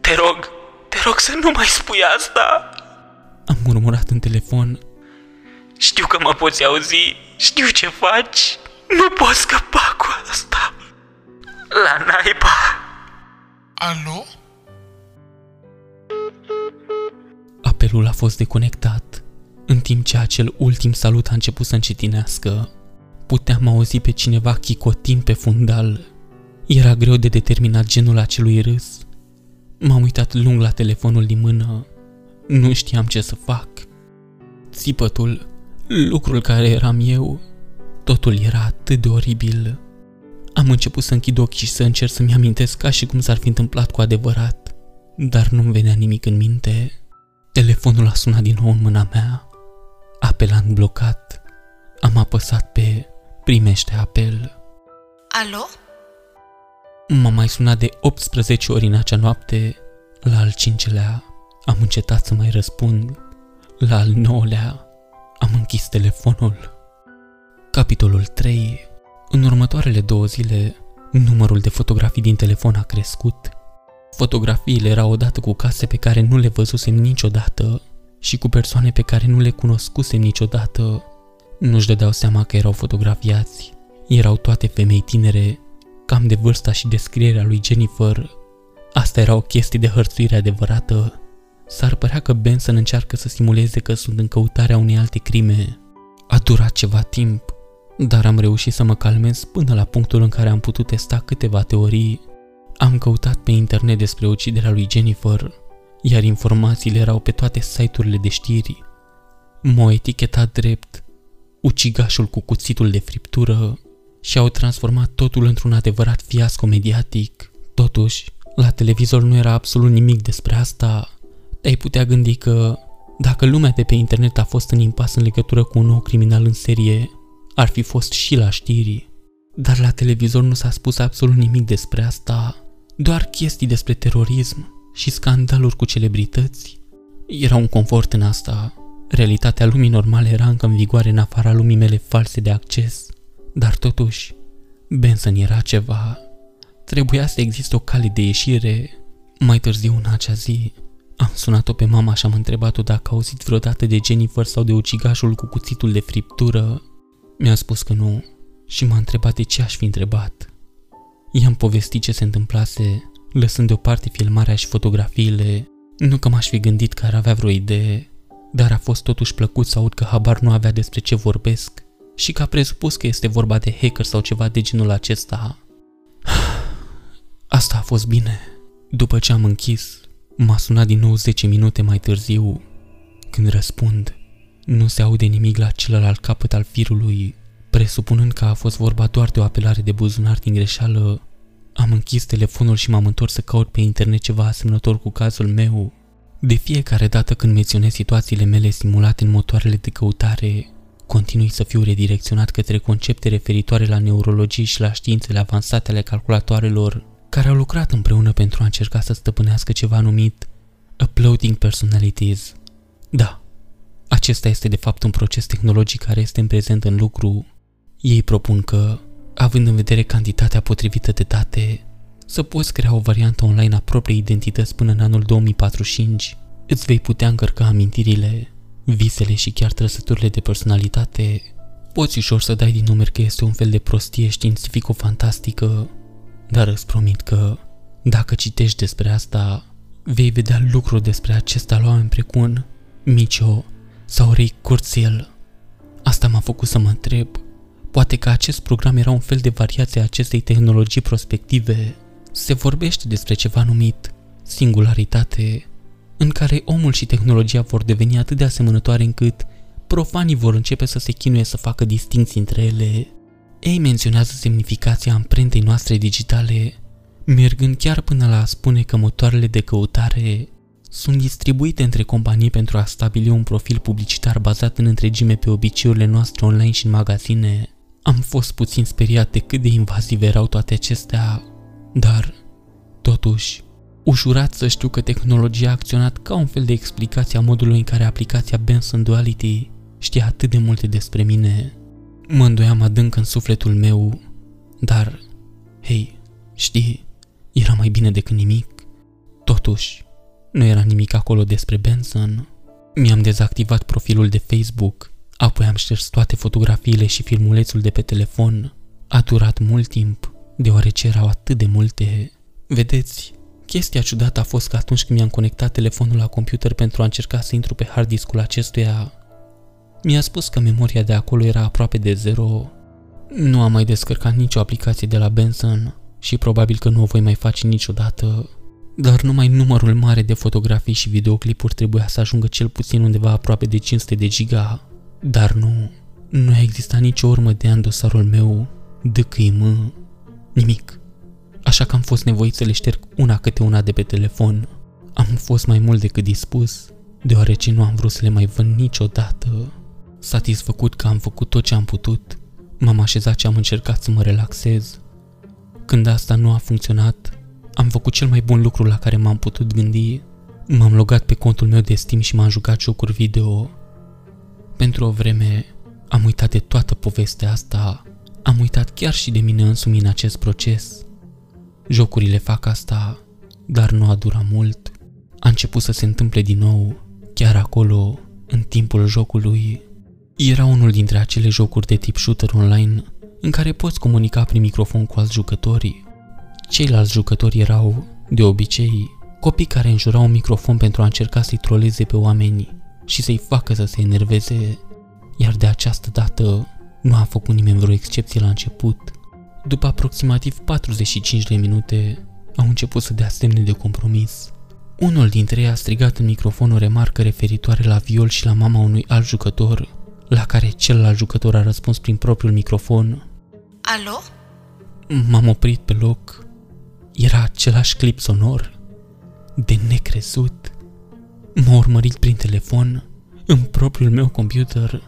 Te rog, te rog să nu mai spui asta!
Am murmurat în telefon.
Știu că mă poți auzi, știu ce faci, nu poți scăpa cu asta. La naiba!
Alo?
Apelul a fost deconectat. În timp ce acel ultim salut a început să încetinească, puteam auzi pe cineva chicotind pe fundal. Era greu de determinat genul acelui râs M-am uitat lung la telefonul din mână. Nu știam ce să fac. Țipătul, lucrul care eram eu, Totul era atât de oribil. Am început să închid ochii și să încerc să-mi amintesc ca și cum s-ar fi întâmplat cu adevărat, dar nu-mi venea nimic în minte. Telefonul a sunat din nou în mâna mea. Apelant blocat. Am apăsat pe primește apel.
Alo?
M-a mai sunat de 18 ori în acea noapte. La al cincelea am încetat să mai răspund. La al nouălea am închis telefonul. Capitolul 3 În următoarele două zile, numărul de fotografii din telefon a crescut. Fotografiile erau odată cu case pe care nu le văzusem niciodată și cu persoane pe care nu le cunoscusem niciodată. Nu-și dădeau seama că erau fotografiați. Erau toate femei tinere, cam de vârsta și descrierea lui Jennifer. Asta era o chestie de hărțuire adevărată. S-ar părea că Benson încearcă să simuleze că sunt în căutarea unei alte crime. A durat ceva timp, dar am reușit să mă calmez până la punctul în care am putut testa câteva teorii. Am căutat pe internet despre uciderea lui Jennifer, iar informațiile erau pe toate site-urile de știri. M-au etichetat drept ucigașul cu cuțitul de friptură și au transformat totul într-un adevărat fiasco mediatic. Totuși, la televizor nu era absolut nimic despre asta. Te-ai putea gândi că, dacă lumea de pe internet a fost în impas în legătură cu un nou criminal în serie, ar fi fost și la știri. Dar la televizor nu s-a spus absolut nimic despre asta, doar chestii despre terorism și scandaluri cu celebrități. Era un confort în asta. Realitatea lumii normale era încă în vigoare în afara lumii mele false de acces. Dar totuși, Benson era ceva. Trebuia să existe o cale de ieșire. Mai târziu în acea zi, am sunat-o pe mama și am întrebat-o dacă a auzit vreodată de Jennifer sau de ucigașul cu cuțitul de friptură. Mi-a spus că nu și m-a întrebat de ce aș fi întrebat. I-am povestit ce se întâmplase, lăsând deoparte filmarea și fotografiile. Nu că m-aș fi gândit că ar avea vreo idee, dar a fost totuși plăcut să aud că habar nu avea despre ce vorbesc și că a presupus că este vorba de hacker sau ceva de genul acesta. Asta a fost bine. După ce am închis, m-a sunat din nou 10 minute mai târziu. Când răspund, nu se aude nimic la celălalt capăt al firului. Presupunând că a fost vorba doar de o apelare de buzunar din greșeală, am închis telefonul și m-am întors să caut pe internet ceva asemănător cu cazul meu. De fiecare dată când menționez situațiile mele simulate în motoarele de căutare, continui să fiu redirecționat către concepte referitoare la neurologie și la științele avansate ale calculatoarelor, care au lucrat împreună pentru a încerca să stăpânească ceva numit Uploading Personalities. Da, acesta este de fapt un proces tehnologic care este în prezent în lucru. Ei propun că, având în vedere cantitatea potrivită de date, să poți crea o variantă online a propriei identități până în anul 2045, îți vei putea încărca amintirile, visele și chiar trăsăturile de personalitate. Poți ușor să dai din numer că este un fel de prostie științifico-fantastică, dar îți promit că, dacă citești despre asta, vei vedea lucruri despre acesta la oameni precum Micio sau Ray Kurzweil. Asta m-a făcut să mă întreb, poate că acest program era un fel de variație a acestei tehnologii prospective. Se vorbește despre ceva numit singularitate, în care omul și tehnologia vor deveni atât de asemănătoare încât profanii vor începe să se chinuie să facă distinții între ele. Ei menționează semnificația amprentei noastre digitale, mergând chiar până la a spune că motoarele de căutare sunt distribuite între companii pentru a stabili un profil publicitar bazat în întregime pe obiceiurile noastre online și în magazine. Am fost puțin speriat de cât de invazive erau toate acestea, dar, totuși, ușurat să știu că tehnologia a acționat ca un fel de explicație a modului în care aplicația Benson Duality știa atât de multe despre mine. Mă îndoiam adânc în sufletul meu, dar, hei, știi, era mai bine decât nimic. Totuși, nu era nimic acolo despre Benson. Mi-am dezactivat profilul de Facebook, apoi am șters toate fotografiile și filmulețul de pe telefon. A durat mult timp, deoarece erau atât de multe. Vedeți, chestia ciudată a fost că atunci când mi-am conectat telefonul la computer pentru a încerca să intru pe hard discul acestuia, mi-a spus că memoria de acolo era aproape de zero. Nu am mai descărcat nicio aplicație de la Benson și probabil că nu o voi mai face niciodată. Dar numai numărul mare de fotografii și videoclipuri trebuia să ajungă cel puțin undeva aproape de 500 de giga. Dar nu, Nu a existat nicio urmă de în dosarul meu, de mă, nimic. Așa că am fost nevoit să le șterg una câte una de pe telefon. Am fost mai mult decât dispus, deoarece nu am vrut să le mai văd niciodată. Satisfăcut că am făcut tot ce am putut, m-am așezat și am încercat să mă relaxez. Când asta nu a funcționat, am făcut cel mai bun lucru la care m-am putut gândi. M-am logat pe contul meu de Steam și m-am jucat jocuri video. Pentru o vreme am uitat de toată povestea asta, am uitat chiar și de mine însumi în acest proces. Jocurile fac asta, dar nu a durat mult. A început să se întâmple din nou, chiar acolo, în timpul jocului. Era unul dintre acele jocuri de tip shooter online în care poți comunica prin microfon cu alți jucători. Ceilalți jucători erau, de obicei, copii care înjurau un microfon pentru a încerca să-i troleze pe oameni și să-i facă să se enerveze, iar de această dată nu a făcut nimeni vreo excepție la început. După aproximativ 45 de minute, au început să dea semne de compromis. Unul dintre ei a strigat în microfon o remarcă referitoare la viol și la mama unui alt jucător, la care celălalt jucător a răspuns prin propriul microfon.
Alo?
M-am oprit pe loc. Era același clip sonor. De necrezut. M-a urmărit prin telefon, în propriul meu computer,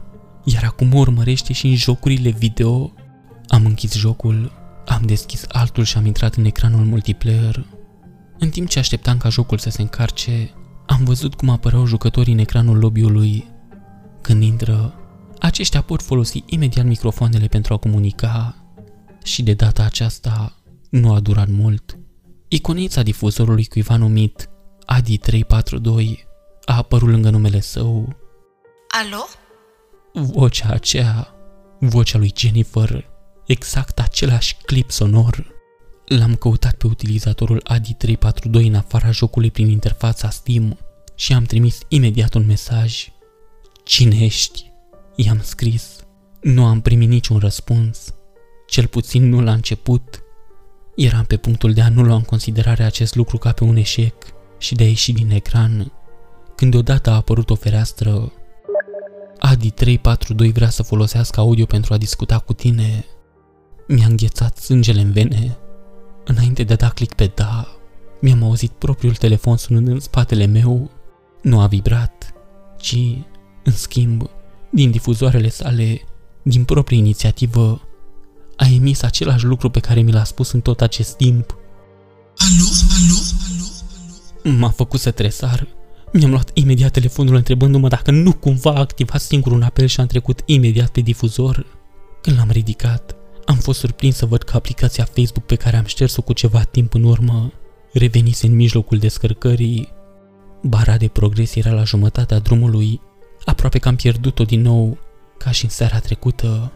iar acum mă urmărește și în jocurile video. Am închis jocul, am deschis altul și am intrat în ecranul multiplayer. În timp ce așteptam ca jocul să se încarce, am văzut cum apăreau jucătorii în ecranul lobby-ului. Când intră, aceștia pot folosi imediat microfoanele pentru a comunica și de data aceasta nu a durat mult. Iconița difuzorului cuiva numit Adi342 a apărut lângă numele său.
Alo?
Vocea aceea, vocea lui Jennifer, exact același clip sonor. L-am căutat pe utilizatorul Adi342 în afara jocului prin interfața Steam și am trimis imediat un mesaj. Cine ești? I-am scris. Nu am primit niciun răspuns. Cel puțin nu la început. Eram pe punctul de a nu lua în considerare acest lucru ca pe un eșec și de a ieși din ecran, când deodată a apărut o fereastră. Adi 342 vrea să folosească audio pentru a discuta cu tine. Mi-a înghețat sângele în vene. Înainte de a da click pe da, mi-am auzit propriul telefon sunând în spatele meu. Nu a vibrat, ci, în schimb, din difuzoarele sale, din proprie inițiativă, a emis același lucru pe care mi l-a spus în tot acest timp.
Alo? Alo? Alo?
M-a făcut să tresar. Mi-am luat imediat telefonul întrebându-mă dacă nu cumva a activat singur un apel și am trecut imediat pe difuzor. Când l-am ridicat, am fost surprins să văd că aplicația Facebook pe care am șters-o cu ceva timp în urmă revenise în mijlocul descărcării. Bara de progres era la jumătatea drumului, aproape că am pierdut-o din nou, ca și în seara trecută.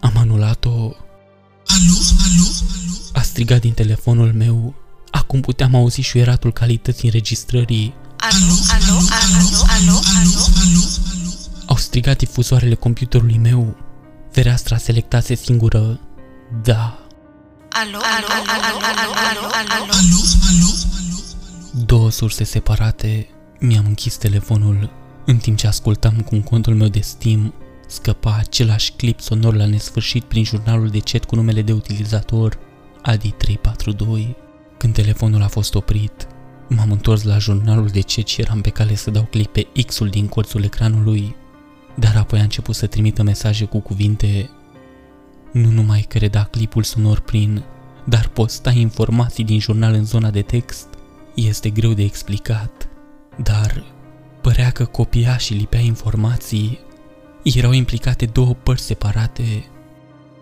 Am anulat-o.
Alo? Alo? Alo?
A strigat din telefonul meu. Acum puteam auzi șuieratul calității înregistrării.
Alo? Alo? Alo? Alo? Alo? Alo?
Au strigat difuzoarele computerului meu. Fereastra selectase singură. Da.
Alo? Alo? Alo? Alo? Alo? Alo? Alo?
Două surse separate. Mi-am închis telefonul în timp ce ascultam cum contul meu de Steam scăpa același clip sonor la nesfârșit prin jurnalul de chat cu numele de utilizator Adi342. Când telefonul a fost oprit, m-am întors la jurnalul de chat și eram pe cale să dau click pe X-ul din colțul ecranului, dar apoi a început să trimită mesaje cu cuvinte Nu numai că reda clipul sonor prin, dar posta informații din jurnal în zona de text. Este greu de explicat, dar părea că copia și lipea informații erau implicate două părți separate.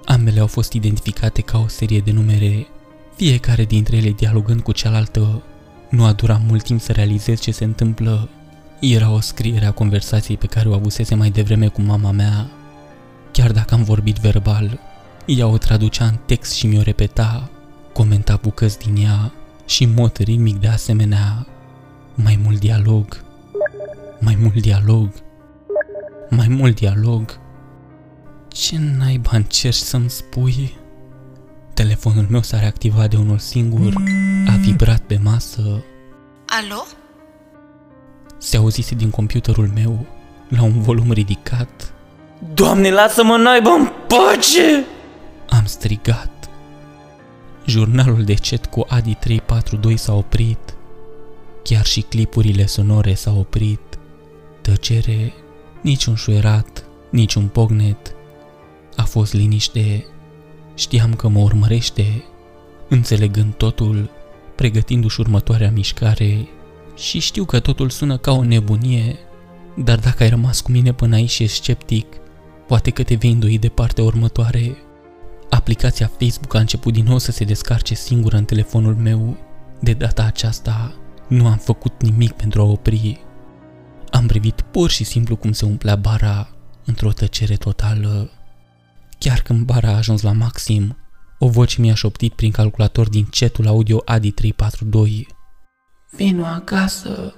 Ambele au fost identificate ca o serie de numere, fiecare dintre ele dialogând cu cealaltă. Nu a durat mult timp să realizez ce se întâmplă. Era o scriere a conversației pe care o avusese mai devreme cu mama mea. Chiar dacă am vorbit verbal, ea o traducea în text și mi-o repeta, comenta bucăți din ea și în mod ritmic de asemenea. Mai mult dialog, mai mult dialog mai mult dialog. Ce naiba încerci să-mi spui? Telefonul meu s-a reactivat de unul singur, a vibrat pe masă,
Alo?
se auzise din computerul meu, la un volum ridicat.
Doamne, lasă-mă naibă în pace!
Am strigat. Jurnalul de chat cu Adi 342 s-a oprit. Chiar și clipurile sonore s-au oprit. Tăcere, niciun șuierat, niciun pognet. A fost liniște. Știam că mă urmărește. Înțelegând totul, pregătindu-și următoarea mișcare și știu că totul sună ca o nebunie, dar dacă ai rămas cu mine până aici și ești sceptic, poate că te vei îndoi de partea următoare. Aplicația Facebook a început din nou să se descarce singură în telefonul meu. De data aceasta, nu am făcut nimic pentru a opri. Am privit pur și simplu cum se umplea bara într-o tăcere totală. Chiar când bara a ajuns la maxim, o voce mi-a șoptit prin calculator din cetul audio Adi 342.
Vino acasă.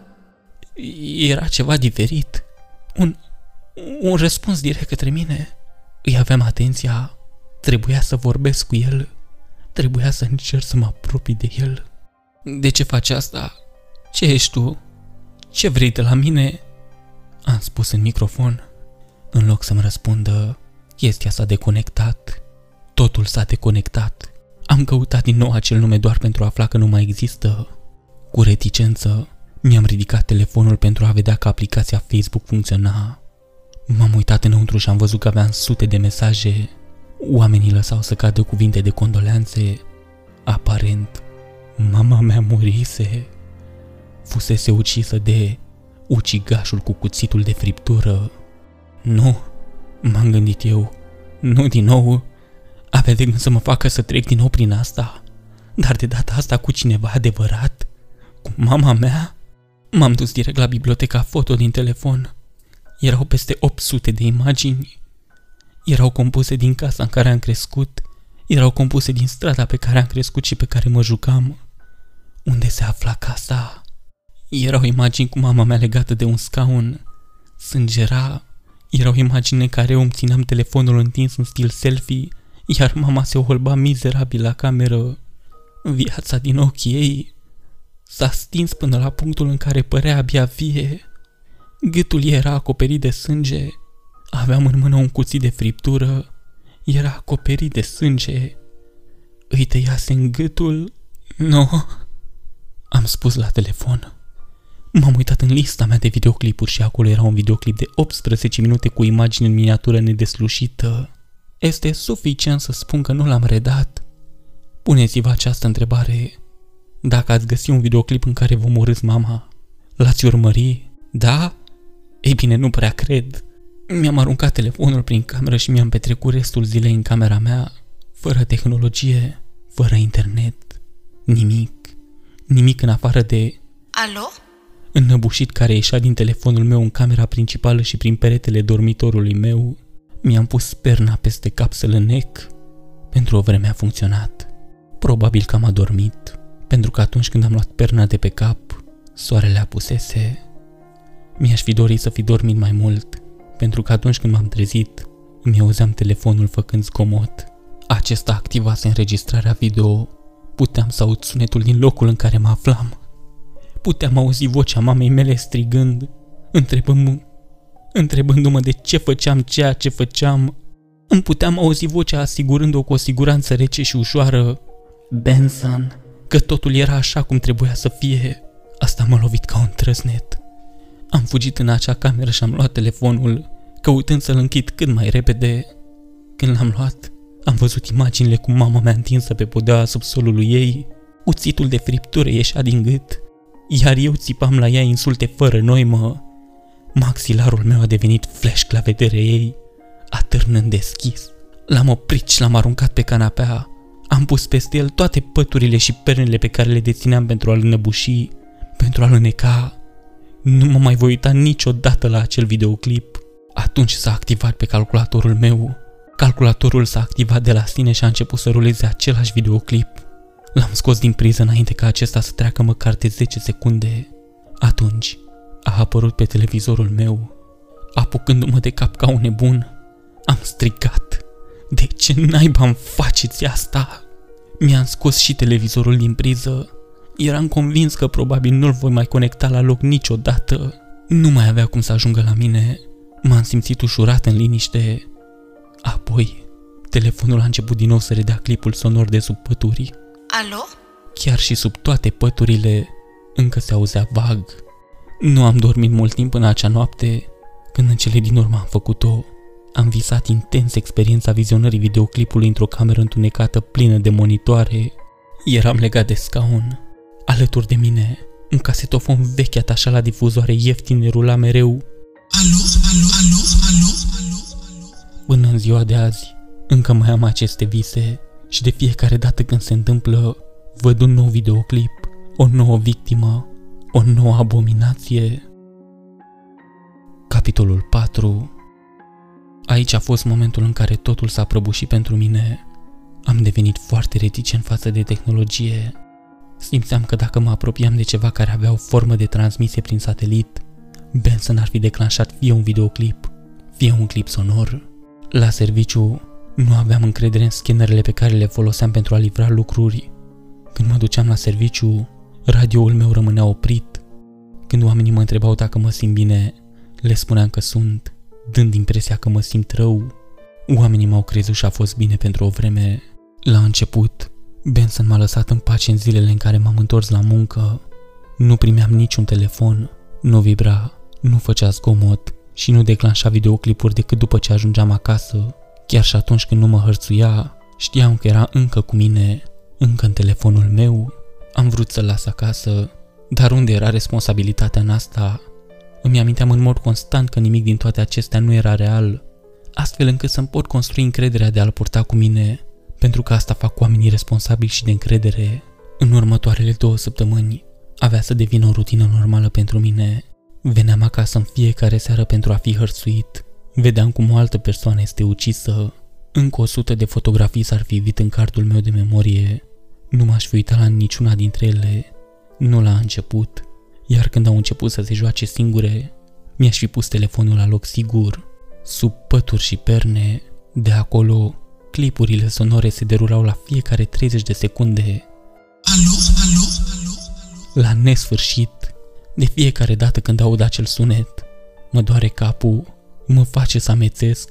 Era ceva diferit. Un, un răspuns direct către mine. Îi aveam atenția. Trebuia să vorbesc cu el. Trebuia să încerc să mă apropii de el. De ce faci asta? Ce ești tu? Ce vrei de la mine? Am spus în microfon. În loc să-mi răspundă, chestia s-a deconectat. Totul s-a deconectat. Am căutat din nou acel nume doar pentru a afla că nu mai există. Cu reticență, mi-am ridicat telefonul pentru a vedea că aplicația Facebook funcționa. M-am uitat înăuntru și am văzut că aveam sute de mesaje. Oamenii lăsau să cadă cuvinte de condoleanțe. Aparent, mama mea murise. Fusese ucisă de ucigașul cu cuțitul de friptură. Nu, m-am gândit eu. Nu din nou. Avea de gând să mă facă să trec din nou prin asta. Dar de data asta cu cineva adevărat? Cu mama mea? M-am dus direct la biblioteca foto din telefon. Erau peste 800 de imagini. Erau compuse din casa în care am crescut. Erau compuse din strada pe care am crescut și pe care mă jucam. Unde se afla casa? Erau imagini cu mama mea legată de un scaun. Sângera. Erau imagini în care eu îmi țineam telefonul întins în stil selfie, iar mama se holba mizerabil la cameră. Viața din ochii ei s-a stins până la punctul în care părea abia vie. Gâtul ei era acoperit de sânge. Aveam în mână un cuțit de friptură. Era acoperit de sânge. Îi tăiase în gâtul? Nu. Am spus la telefon. M-am uitat în lista mea de videoclipuri și acolo era un videoclip de 18 minute cu imagini în miniatură nedeslușită. Este suficient să spun că nu l-am redat. Puneți-vă această întrebare. Dacă ați găsi un videoclip în care vă omorâți mama, l-ați urmări? Da? Ei bine, nu prea cred. Mi-am aruncat telefonul prin cameră și mi-am petrecut restul zilei în camera mea, fără tehnologie, fără internet, nimic. Nimic în afară de
Alo?
Înnăbușit care ieșea din telefonul meu în camera principală și prin peretele dormitorului meu, mi-am pus perna peste cap să lănec. Pentru o vreme a funcționat. Probabil că am adormit, pentru că atunci când am luat perna de pe cap, soarele apusese. Mi-aș fi dorit să fi dormit mai mult, pentru că atunci când m-am trezit, îmi auzeam telefonul făcând zgomot. Acesta activase înregistrarea video. Puteam să aud sunetul din locul în care mă aflam. Puteam auzi vocea mamei mele strigând, întrebându-mă, întrebându-mă de ce făceam ceea ce făceam. Îmi puteam auzi vocea asigurând-o cu o siguranță rece și ușoară. Benson, că totul era așa cum trebuia să fie. Asta m-a lovit ca un trăsnet. Am fugit în acea cameră și am luat telefonul, căutând să-l închid cât mai repede. Când l-am luat, am văzut imaginile cu mama mea întinsă pe podea subsolului ei, uțitul de friptură ieșea din gât, iar eu țipam la ea insulte fără noimă. Maxilarul meu a devenit flash la vedere ei, atârnând deschis. L-am oprit și l-am aruncat pe canapea. Am pus peste el toate păturile și pernele pe care le dețineam pentru a-l înăbuși, pentru a-l îneca. Nu mă mai voi uita niciodată la acel videoclip. Atunci s-a activat pe calculatorul meu. Calculatorul s-a activat de la sine și a început să ruleze același videoclip. L-am scos din priză înainte ca acesta să treacă măcar de 10 secunde. Atunci a apărut pe televizorul meu. Apucându-mă de cap ca un nebun, am strigat. De ce naiba îmi faceți asta? Mi-am scos și televizorul din priză. Eram convins că probabil nu-l voi mai conecta la loc niciodată. Nu mai avea cum să ajungă la mine. M-am simțit ușurat în liniște. Apoi, telefonul a început din nou să redea clipul sonor de sub pături.
Alo?
Chiar și sub toate păturile, încă se auzea vag. Nu am dormit mult timp în acea noapte, când în cele din urmă am făcut-o. Am visat intens experiența vizionării videoclipului într-o cameră întunecată plină de monitoare. Eram legat de scaun. Alături de mine, un casetofon vechi atașat la difuzoare ieftine rula mereu.
Alo? Alo? Alo? Alo? Alo?
Până în ziua de azi, încă mai am aceste vise și de fiecare dată când se întâmplă, văd un nou videoclip, o nouă victimă, o nouă abominație. Capitolul 4 Aici a fost momentul în care totul s-a prăbușit pentru mine. Am devenit foarte reticent față de tehnologie. Simțeam că dacă mă apropiam de ceva care avea o formă de transmisie prin satelit, Benson ar fi declanșat fie un videoclip, fie un clip sonor. La serviciu, nu aveam încredere în scannerele pe care le foloseam pentru a livra lucruri. Când mă duceam la serviciu, radioul meu rămânea oprit. Când oamenii mă întrebau dacă mă simt bine, le spuneam că sunt, dând impresia că mă simt rău. Oamenii m-au crezut și a fost bine pentru o vreme. La început, Benson m-a lăsat în pace în zilele în care m-am întors la muncă. Nu primeam niciun telefon, nu vibra, nu făcea zgomot și nu declanșa videoclipuri decât după ce ajungeam acasă. Chiar și atunci când nu mă hărțuia, știam că era încă cu mine, încă în telefonul meu. Am vrut să-l las acasă, dar unde era responsabilitatea în asta? Îmi aminteam în mod constant că nimic din toate acestea nu era real, astfel încât să-mi pot construi încrederea de a-l purta cu mine, pentru că asta fac oamenii responsabili și de încredere. În următoarele două săptămâni, avea să devină o rutină normală pentru mine. Veneam acasă în fiecare seară pentru a fi hărțuit. Vedeam cum o altă persoană este ucisă. Încă o sută de fotografii s-ar fi evit în cardul meu de memorie. Nu m-aș fi uitat la niciuna dintre ele. Nu la început. Iar când au început să se joace singure, mi-aș fi pus telefonul la loc sigur. Sub pături și perne, de acolo, clipurile sonore se derulau la fiecare 30 de secunde.
Alo? Alo? Alo?
La nesfârșit, de fiecare dată când aud acel sunet, mă doare capul, mă face să amețesc,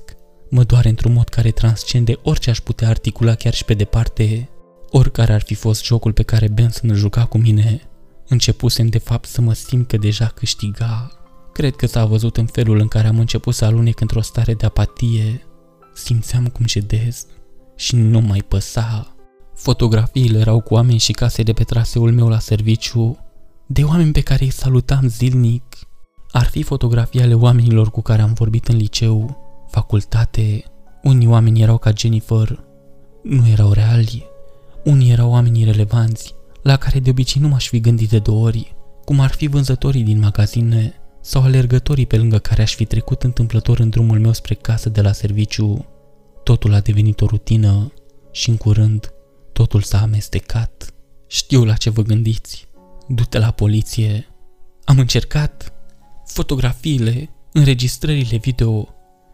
mă doare într-un mod care transcende orice aș putea articula chiar și pe departe, oricare ar fi fost jocul pe care Benson îl juca cu mine, începusem de fapt să mă simt că deja câștiga. Cred că s-a văzut în felul în care am început să alunec într-o stare de apatie. Simțeam cum cedez și nu mai păsa. Fotografiile erau cu oameni și case de pe traseul meu la serviciu, de oameni pe care îi salutam zilnic. Ar fi fotografii ale oamenilor cu care am vorbit în liceu, facultate. Unii oameni erau ca Jennifer, nu erau reali. Unii erau oameni relevanți, la care de obicei nu m-aș fi gândit de două ori, cum ar fi vânzătorii din magazine sau alergătorii pe lângă care aș fi trecut întâmplător în drumul meu spre casă de la serviciu. Totul a devenit o rutină și în curând totul s-a amestecat. Știu la ce vă gândiți. Du-te la poliție. Am încercat. Fotografiile, înregistrările video,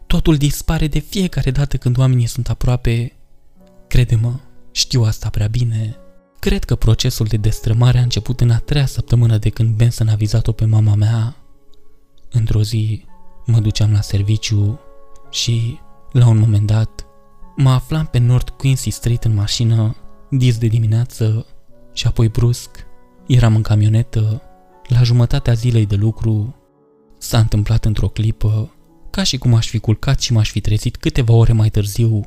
totul dispare de fiecare dată când oamenii sunt aproape. Crede-mă, știu asta prea bine. Cred că procesul de destrămare a început în a treia săptămână de când Benson a vizat-o pe mama mea. Într-o zi, mă duceam la serviciu și, la un moment dat, mă aflam pe North Quincy Street în mașină, dis de dimineață, și apoi brusc, eram în camionetă, la jumătatea zilei de lucru. S-a întâmplat într-o clipă, ca și cum aș fi culcat și m-aș fi trezit câteva ore mai târziu.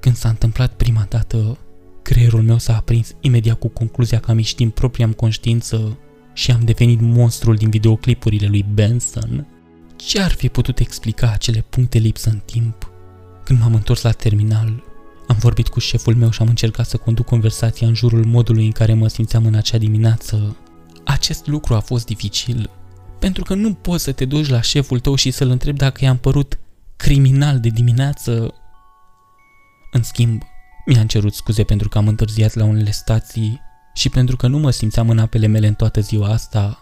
Când s-a întâmplat prima dată, Creierul meu s-a aprins imediat cu concluzia că am ieșit din propria am conștiință și am devenit monstrul din videoclipurile lui Benson. Ce ar fi putut explica acele puncte lipsă în timp? Când m-am întors la terminal, am vorbit cu șeful meu și am încercat să conduc conversația în jurul modului în care mă simțeam în acea dimineață. Acest lucru a fost dificil, pentru că nu poți să te duci la șeful tău și să-l întrebi dacă i-am părut criminal de dimineață. În schimb, mi-am cerut scuze pentru că am întârziat la unele stații și pentru că nu mă simțeam în apele mele în toată ziua asta.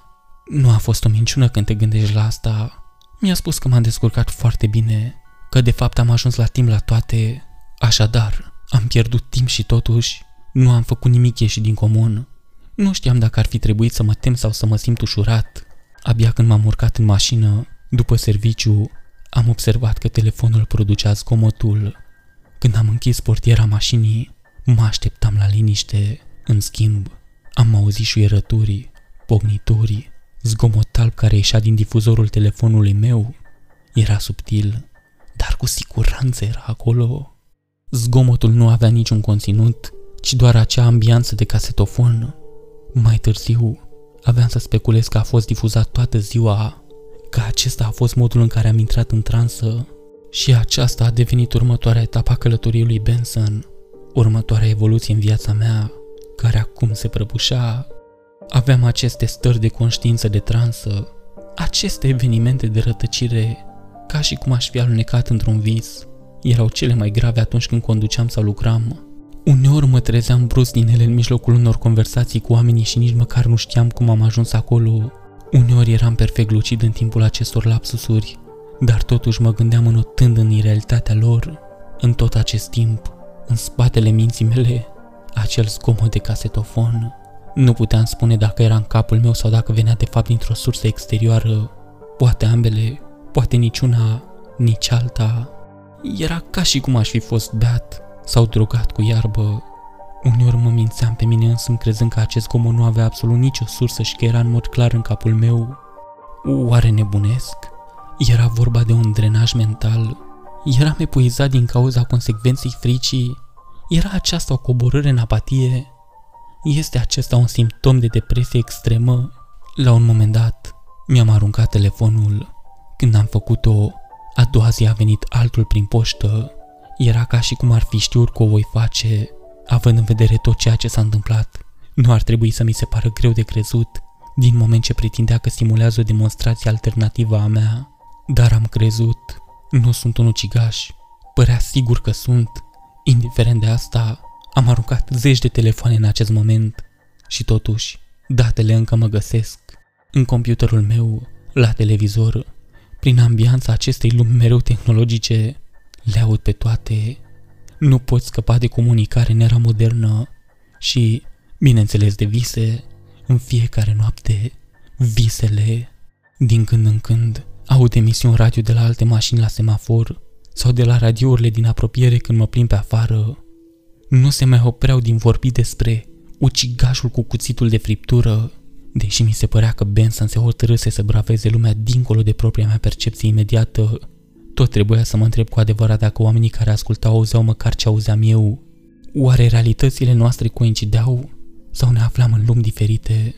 Nu a fost o minciună când te gândești la asta. Mi-a spus că m-am descurcat foarte bine, că de fapt am ajuns la timp la toate. Așadar, am pierdut timp și totuși nu am făcut nimic ieșit din comun. Nu știam dacă ar fi trebuit să mă tem sau să mă simt ușurat. Abia când m-am urcat în mașină, după serviciu, Am observat că telefonul producea zgomotul. Când am închis portiera mașinii, mă așteptam la liniște. În schimb, am auzit șuierături, pognituri, zgomot alb care ieșea din difuzorul telefonului meu. Era subtil, dar cu siguranță era acolo. Zgomotul nu avea niciun conținut, ci doar acea ambianță de casetofon. Mai târziu, aveam să speculez că a fost difuzat toată ziua, că acesta a fost modul în care am intrat în transă și aceasta a devenit următoarea etapă a călătoriei lui Benson, următoarea evoluție în viața mea, care acum se prăbușea. Aveam aceste stări de conștiință de transă, aceste evenimente de rătăcire, ca și cum aș fi alunecat într-un vis, erau cele mai grave atunci când conduceam sau lucram. Uneori mă trezeam brusc din ele în mijlocul unor conversații cu oamenii și nici măcar nu știam cum am ajuns acolo. Uneori eram perfect lucid în timpul acestor lapsusuri, dar totuși mă gândeam înotând în irealitatea lor. În tot acest timp, în spatele minții mele, acel zgomot de casetofon. Nu puteam spune dacă era în capul meu sau dacă venea de fapt dintr-o sursă exterioară. Poate ambele, poate niciuna, nici alta. Era ca și cum aș fi fost beat sau drogat cu iarbă. Uneori mă mințeam pe mine însumi crezând că acest comod nu avea absolut nicio sursă și că era în mod clar în capul meu. Oare nebunesc? Era vorba de un drenaj mental. Eram epuizat din cauza consecvenței fricii. Era aceasta o coborâre în apatie. Este acesta un simptom de depresie extremă? La un moment dat, mi-am aruncat telefonul. Când am făcut-o, a doua zi a venit altul prin poștă. Era ca și cum ar fi știut că o voi face, având în vedere tot ceea ce s-a întâmplat. Nu ar trebui să mi se pară greu de crezut, din moment ce pretindea că simulează o demonstrație alternativă a mea. Dar am crezut, nu sunt un ucigaș, părea sigur că sunt. Indiferent de asta, am aruncat zeci de telefoane în acest moment și totuși, datele încă mă găsesc. În computerul meu, la televizor, prin ambianța acestei lumi mereu tehnologice, le aud pe toate. Nu pot scăpa de comunicare în era modernă și, bineînțeles, de vise. În fiecare noapte, visele. Din când în când, aud emisiuni radio de la alte mașini la semafor sau de la radiourile din apropiere când mă plimb pe afară. Nu se mai opreau din vorbi despre ucigașul cu cuțitul de friptură, deși mi se părea că Benson se hotărâse să braveze lumea dincolo de propria mea percepție imediată tot trebuia să mă întreb cu adevărat dacă oamenii care ascultau auzeau măcar ce auzeam eu. Oare realitățile noastre coincideau sau ne aflam în lumi diferite?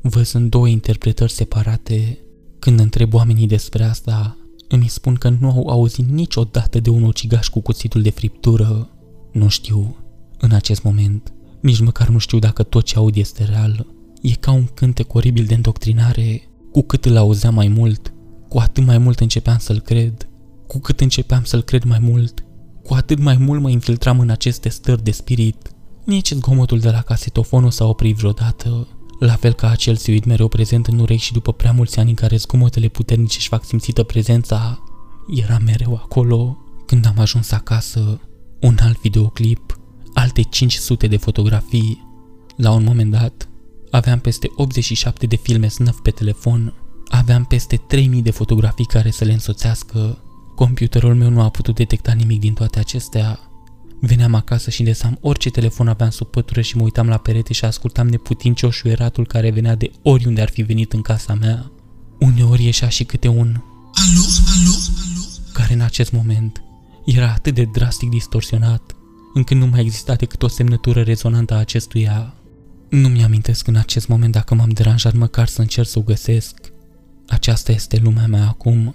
Văzând două interpretări separate, când întreb oamenii despre asta, îmi spun că nu au auzit niciodată de un ucigaș cu cuțitul de friptură. Nu știu, în acest moment, nici măcar nu știu dacă tot ce aud este real. E ca un cântec oribil de îndoctrinare. Cu cât îl auzeam mai mult, cu atât mai mult începeam să-l cred. Cu cât începeam să-l cred mai mult, cu atât mai mult mă infiltram în aceste stări de spirit. Nici zgomotul de la casetofon nu s-a oprit vreodată, la fel ca acel suit mereu prezent în urechi și după prea mulți ani în care zgomotele puternice își fac simțită prezența, era mereu acolo. Când am ajuns acasă, un alt videoclip, alte 500 de fotografii. La un moment dat, aveam peste 87 de filme snăf pe telefon, aveam peste 3000 de fotografii care să le însoțească Computerul meu nu a putut detecta nimic din toate acestea. Veneam acasă și îndesam orice telefon aveam sub pătură și mă uitam la perete și ascultam neputincios șuieratul care venea de oriunde ar fi venit în casa mea. Uneori ieșea și câte un
Alo, alo, alo?
care în acest moment era atât de drastic distorsionat încât nu mai exista decât o semnătură rezonantă a acestuia. Nu mi-amintesc în acest moment dacă m-am deranjat măcar să încerc să o găsesc. Aceasta este lumea mea acum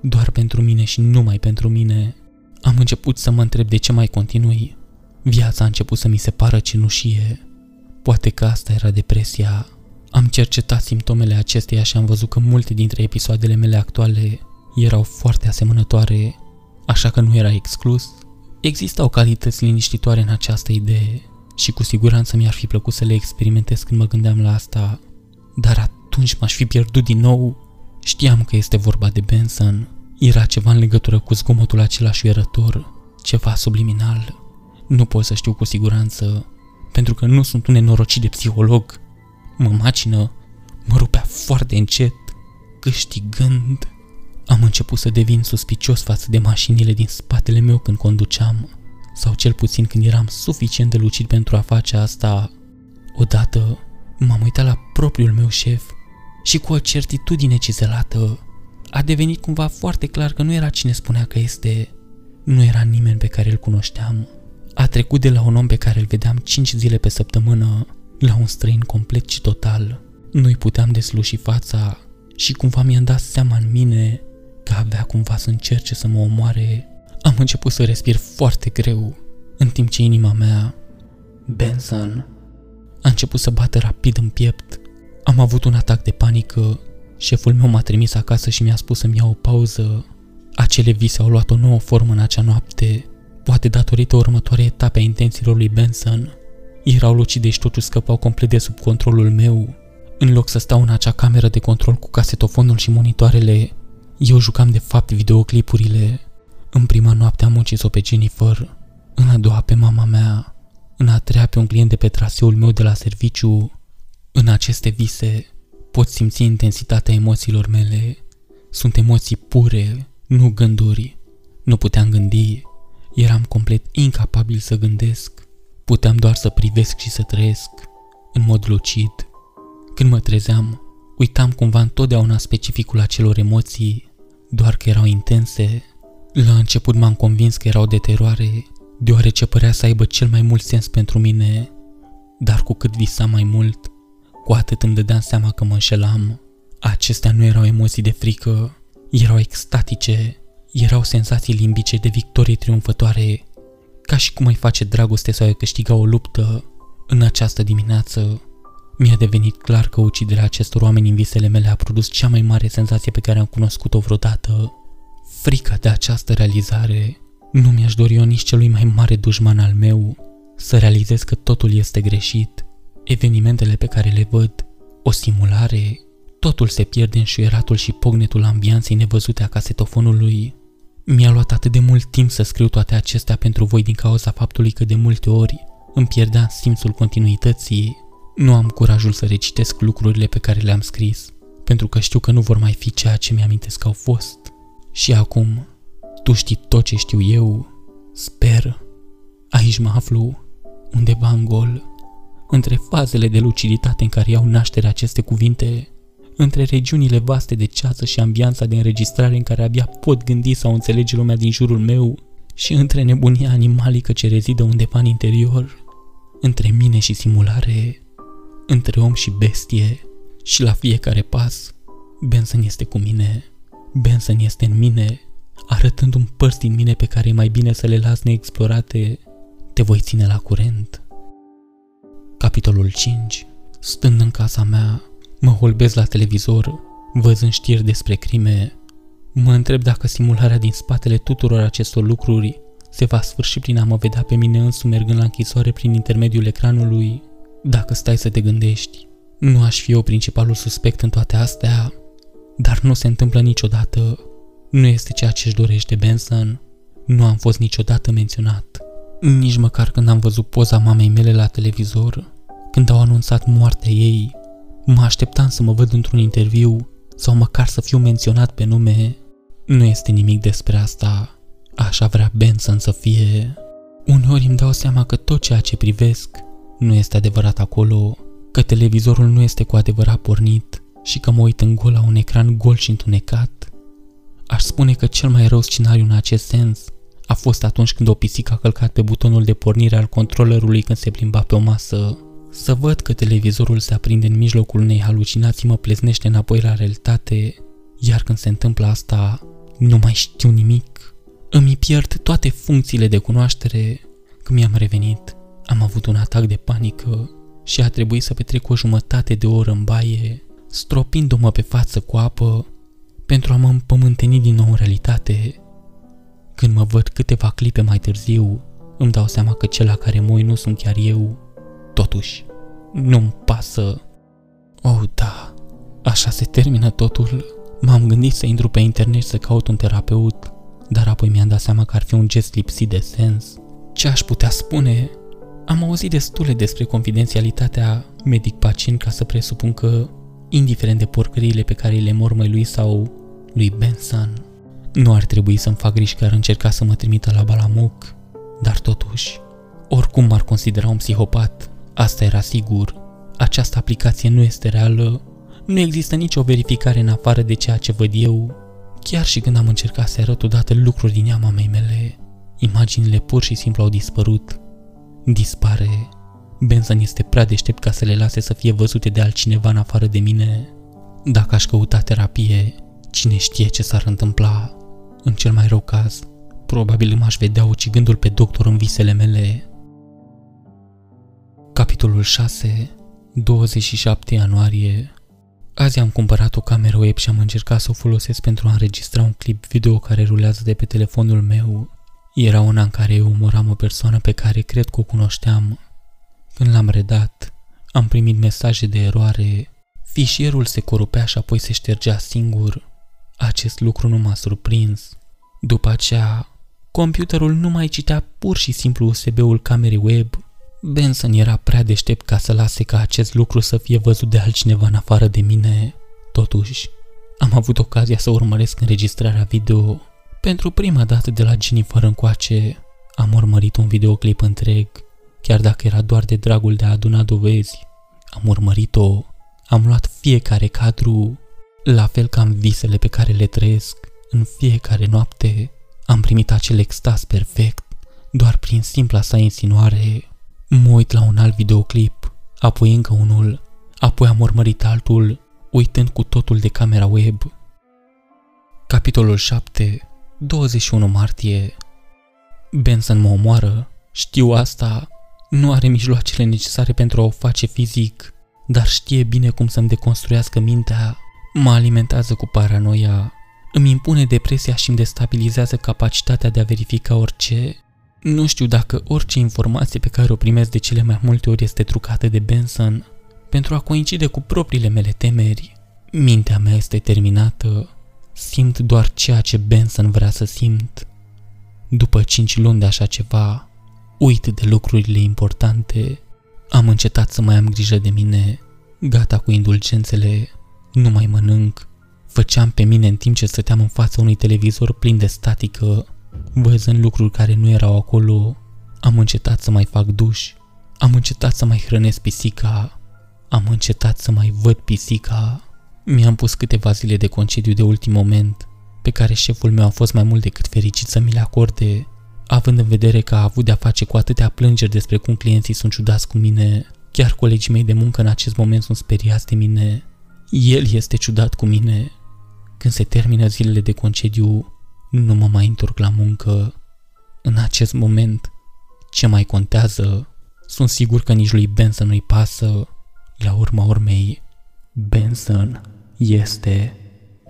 doar pentru mine și numai pentru mine. Am început să mă întreb de ce mai continui. Viața a început să mi se pară cenușie. Poate că asta era depresia. Am cercetat simptomele acesteia și am văzut că multe dintre episoadele mele actuale erau foarte asemănătoare, așa că nu era exclus. Existau calități liniștitoare în această idee și cu siguranță mi-ar fi plăcut să le experimentez când mă gândeam la asta, dar atunci m-aș fi pierdut din nou Știam că este vorba de Benson. Era ceva în legătură cu zgomotul acela șuierător, ceva subliminal. Nu pot să știu cu siguranță, pentru că nu sunt un nenorocit de psiholog. Mă macină, mă rupea foarte încet, câștigând. Am început să devin suspicios față de mașinile din spatele meu când conduceam, sau cel puțin când eram suficient de lucid pentru a face asta. Odată m-am uitat la propriul meu șef și cu o certitudine cizelată a devenit cumva foarte clar că nu era cine spunea că este, nu era nimeni pe care îl cunoșteam. A trecut de la un om pe care îl vedeam 5 zile pe săptămână la un străin complet și total. Nu-i puteam desluși fața și cumva mi-am dat seama în mine că avea cumva să încerce să mă omoare. Am început să respir foarte greu, în timp ce inima mea, Benson, a început să bată rapid în piept. Am avut un atac de panică. Șeful meu m-a trimis acasă și mi-a spus să-mi iau o pauză. Acele vise au luat o nouă formă în acea noapte, poate datorită următoarei etape a intențiilor lui Benson. Erau lucide și totuși scăpau complet de sub controlul meu. În loc să stau în acea cameră de control cu casetofonul și monitoarele, eu jucam de fapt videoclipurile. În prima noapte am ucis-o pe Jennifer, în a doua pe mama mea, în a treia pe un client de pe traseul meu de la serviciu. În aceste vise pot simți intensitatea emoțiilor mele. Sunt emoții pure, nu gânduri. Nu puteam gândi, eram complet incapabil să gândesc. Puteam doar să privesc și să trăiesc, în mod lucid. Când mă trezeam, uitam cumva întotdeauna specificul acelor emoții, doar că erau intense. La început m-am convins că erau de teroare, deoarece părea să aibă cel mai mult sens pentru mine, dar cu cât visam mai mult, cu atât îmi dădeam seama că mă înșelam. Acestea nu erau emoții de frică, erau extatice, erau senzații limbice de victorie triumfătoare, ca și cum ai face dragoste sau ai câștiga o luptă. În această dimineață, mi-a devenit clar că uciderea acestor oameni în visele mele a produs cea mai mare senzație pe care am cunoscut-o vreodată. Frica de această realizare nu mi-aș dori eu nici celui mai mare dușman al meu să realizez că totul este greșit. Evenimentele pe care le văd, o simulare, totul se pierde în șuieratul și pognetul ambianței nevăzute a casetofonului. Mi-a luat atât de mult timp să scriu toate acestea pentru voi din cauza faptului că de multe ori îmi pierdeam simțul continuității. Nu am curajul să recitesc lucrurile pe care le-am scris, pentru că știu că nu vor mai fi ceea ce mi-amintesc că au fost. Și acum, tu știi tot ce știu eu, sper. Aici mă aflu, undeva în gol, între fazele de luciditate în care iau naștere aceste cuvinte, între regiunile vaste de ceață și ambianța de înregistrare în care abia pot gândi sau înțelege lumea din jurul meu și între nebunia animalică ce rezidă undeva în interior, între mine și simulare, între om și bestie și la fiecare pas, Benson este cu mine, Benson este în mine, arătând un părți din mine pe care e mai bine să le las neexplorate, te voi ține la curent. Capitolul 5 Stând în casa mea, mă holbez la televizor, văzând știri despre crime. Mă întreb dacă simularea din spatele tuturor acestor lucruri se va sfârși prin a mă vedea pe mine însumi mergând la închisoare prin intermediul ecranului. Dacă stai să te gândești, nu aș fi eu principalul suspect în toate astea, dar nu se întâmplă niciodată. Nu este ceea ce își dorește Benson. Nu am fost niciodată menționat. Nici măcar când am văzut poza mamei mele la televizor, când au anunțat moartea ei, mă așteptam să mă văd într-un interviu sau măcar să fiu menționat pe nume. Nu este nimic despre asta. Așa vrea Benson să fie. Uneori îmi dau seama că tot ceea ce privesc nu este adevărat acolo, că televizorul nu este cu adevărat pornit și că mă uit în gol la un ecran gol și întunecat. Aș spune că cel mai rău scenariu în acest sens a fost atunci când o pisică a călcat pe butonul de pornire al controllerului când se plimba pe o masă. Să văd că televizorul se aprinde în mijlocul unei halucinații mă pleznește înapoi la realitate, iar când se întâmplă asta, nu mai știu nimic. Îmi pierd toate funcțiile de cunoaștere. Când mi-am revenit, am avut un atac de panică și a trebuit să petrec o jumătate de oră în baie, stropindu-mă pe față cu apă pentru a mă împământeni din nou în realitate. Când mă văd câteva clipe mai târziu, îmi dau seama că cel la care mă nu sunt chiar eu. Totuși, nu-mi pasă. Oh, da, așa se termină totul. M-am gândit să intru pe internet să caut un terapeut, dar apoi mi-am dat seama că ar fi un gest lipsit de sens. Ce aș putea spune? Am auzit destule despre confidențialitatea medic-pacient ca să presupun că, indiferent de porcăriile pe care le mormăi lui sau lui Benson. Nu ar trebui să-mi fac griji că ar încerca să mă trimită la Balamuc, dar totuși, oricum m-ar considera un psihopat, asta era sigur. Această aplicație nu este reală, nu există nicio verificare în afară de ceea ce văd eu. Chiar și când am încercat să arăt odată lucruri din ea mamei mele, imaginile pur și simplu au dispărut. Dispare. Benson este prea deștept ca să le lase să fie văzute de altcineva în afară de mine. Dacă aș căuta terapie, cine știe ce s-ar întâmpla. În cel mai rău caz, probabil m-aș vedea ucigându-l pe doctor în visele mele. Capitolul 6 27 ianuarie Azi am cumpărat o cameră web și am încercat să o folosesc pentru a înregistra un clip video care rulează de pe telefonul meu. Era una în care eu umoram o persoană pe care cred că o cunoșteam. Când l-am redat, am primit mesaje de eroare. Fișierul se corupea și apoi se ștergea singur. Acest lucru nu m-a surprins. După aceea, computerul nu mai citea pur și simplu USB-ul camerei web. Benson era prea deștept ca să lase ca acest lucru să fie văzut de altcineva în afară de mine. Totuși, am avut ocazia să urmăresc înregistrarea video. Pentru prima dată de la Jennifer încoace, am urmărit un videoclip întreg, chiar dacă era doar de dragul de a aduna dovezi. Am urmărit-o, am luat fiecare cadru, la fel ca în visele pe care le trăiesc, în fiecare noapte, am primit acel extaz perfect, doar prin simpla sa insinuare. Mă uit la un alt videoclip, apoi încă unul, apoi am urmărit altul, uitând cu totul de camera web. Capitolul 7 21 martie Benson mă omoară, știu asta, nu are mijloacele necesare pentru a o face fizic, dar știe bine cum să-mi deconstruiască mintea Mă alimentează cu paranoia, îmi impune depresia și îmi destabilizează capacitatea de a verifica orice. Nu știu dacă orice informație pe care o primesc de cele mai multe ori este trucată de Benson pentru a coincide cu propriile mele temeri. Mintea mea este terminată, simt doar ceea ce Benson vrea să simt. După cinci luni de așa ceva, uit de lucrurile importante. Am încetat să mai am grijă de mine, gata cu indulgențele nu mai mănânc. Făceam pe mine în timp ce stăteam în fața unui televizor plin de statică, văzând lucruri care nu erau acolo. Am încetat să mai fac duș. Am încetat să mai hrănesc pisica. Am încetat să mai văd pisica. Mi-am pus câteva zile de concediu de ultim moment, pe care șeful meu a fost mai mult decât fericit să mi le acorde, având în vedere că a avut de-a face cu atâtea plângeri despre cum clienții sunt ciudați cu mine, chiar colegii mei de muncă în acest moment sunt speriați de mine. El este ciudat cu mine. Când se termină zilele de concediu, nu mă mai întorc la muncă. În acest moment, ce mai contează? Sunt sigur că nici lui Benson nu-i pasă. La urma urmei, Benson este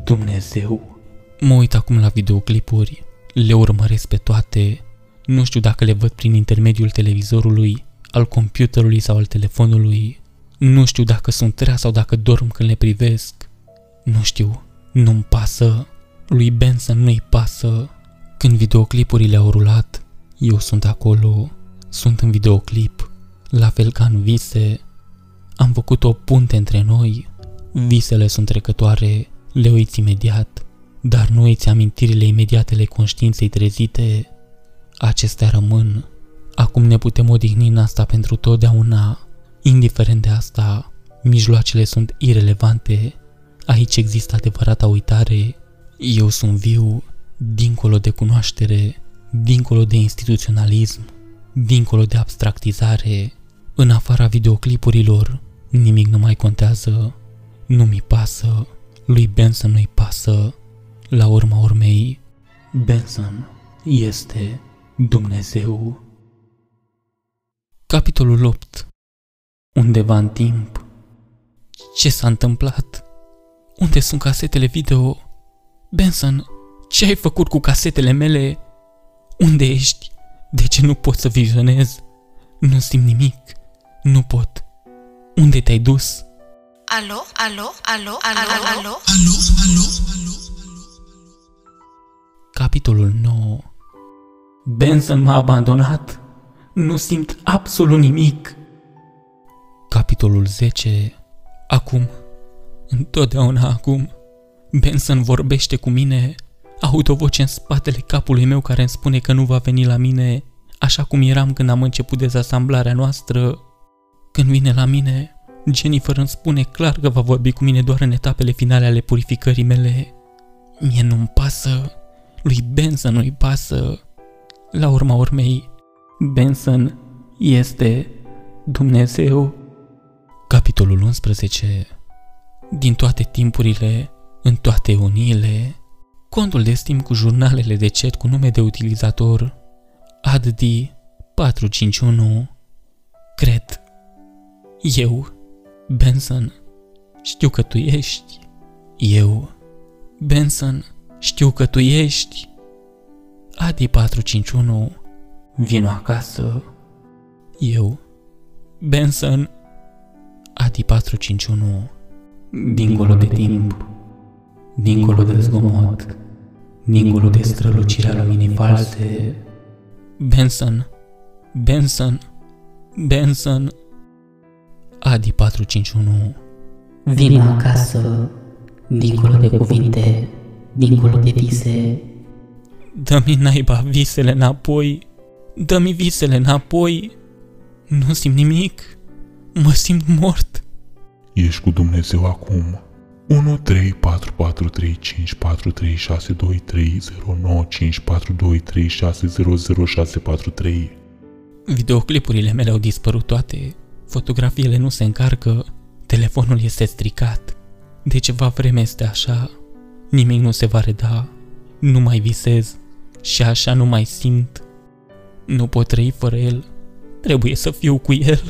Dumnezeu. Mă uit acum la videoclipuri, le urmăresc pe toate. Nu știu dacă le văd prin intermediul televizorului, al computerului sau al telefonului. Nu știu dacă sunt rea sau dacă dorm când le privesc. Nu știu, nu-mi pasă. Lui Benson nu-i pasă. Când videoclipurile au rulat, eu sunt acolo, sunt în videoclip, la fel ca în vise. Am făcut o punte între noi. Visele sunt trecătoare, le uiți imediat, dar nu uiți amintirile imediatele conștiinței trezite. Acestea rămân. Acum ne putem odihni în asta pentru totdeauna. Indiferent de asta, mijloacele sunt irelevante. Aici există adevărata uitare. Eu sunt viu, dincolo de cunoaștere, dincolo de instituționalism, dincolo de abstractizare. În afara videoclipurilor, nimic nu mai contează. Nu mi pasă, lui Benson nu-i pasă. La urma urmei, Benson este Dumnezeu. Capitolul 8 Undeva în timp. Ce s-a întâmplat? Unde sunt casetele video? Benson, ce ai făcut cu casetele mele? Unde ești? De ce nu pot să vizionez? Nu simt nimic. Nu pot. Unde te-ai dus?
Alo, alo, alo, alo, alo, alo,
Alo, alo,
Capitolul 9 Benson m-a abandonat. Nu simt absolut nimic. Capitolul 10 Acum, întotdeauna acum, Benson vorbește cu mine. Aud o voce în spatele capului meu care îmi spune că nu va veni la mine, așa cum eram când am început dezasamblarea noastră. Când vine la mine, Jennifer îmi spune clar că va vorbi cu mine doar în etapele finale ale purificării mele. Mie nu-mi pasă, lui Benson nu-i pasă. La urma urmei, Benson este Dumnezeu. Capitolul 11 Din toate timpurile, în toate uniile, contul de stim cu jurnalele de chat cu nume de utilizator ADD 451 Cred. Eu Benson Știu că tu ești. Eu Benson Știu că tu ești. Adi 451 Vino acasă. Eu Benson Adi 451 Dincolo de timp Dincolo de zgomot Dincolo de strălucirea luminii false. Benson Benson Benson. Adi 451
Vino acasă, dincolo de cuvinte, dincolo de vise.
Dă-mi naiba visele înapoi Dă-mi visele înapoi. Nu simt nimic Mă simt mort.
Ești cu Dumnezeu acum. 1 3 4 4 3 5 4 3 6 2 3 0 9 5 4 2 3 6 0 0 6 4 3
Videoclipurile mele au dispărut toate. Fotografiile nu se încarcă. Telefonul este stricat. De ceva vreme este așa. Nimic nu se va reda. Nu mai visez. Și așa nu mai simt. Nu pot trăi fără el. Trebuie să fiu cu el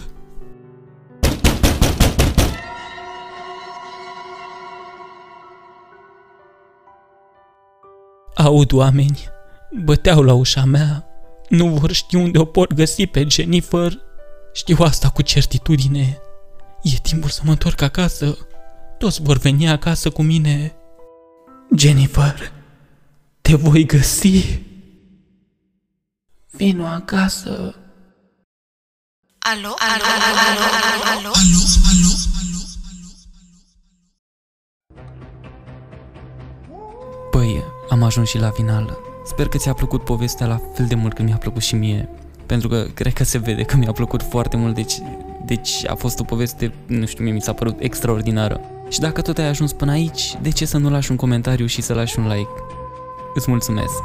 Aud oameni, băteau la ușa mea, nu vor ști unde o pot găsi pe Jennifer. Știu asta cu certitudine. E timpul să mă întorc acasă. Toți vor veni acasă cu mine. Jennifer, te voi găsi. Vino acasă.
Alo, alo, alo, alo, alo, alo.
Păi, am ajuns și la final. Sper că ți-a plăcut povestea la fel de mult cât mi-a plăcut și mie. Pentru că cred că se vede că mi-a plăcut foarte mult, deci, deci a fost o poveste, nu știu, mie mi s-a părut extraordinară. Și dacă tot ai ajuns până aici, de ce să nu lași un comentariu și să lași un like? Îți mulțumesc!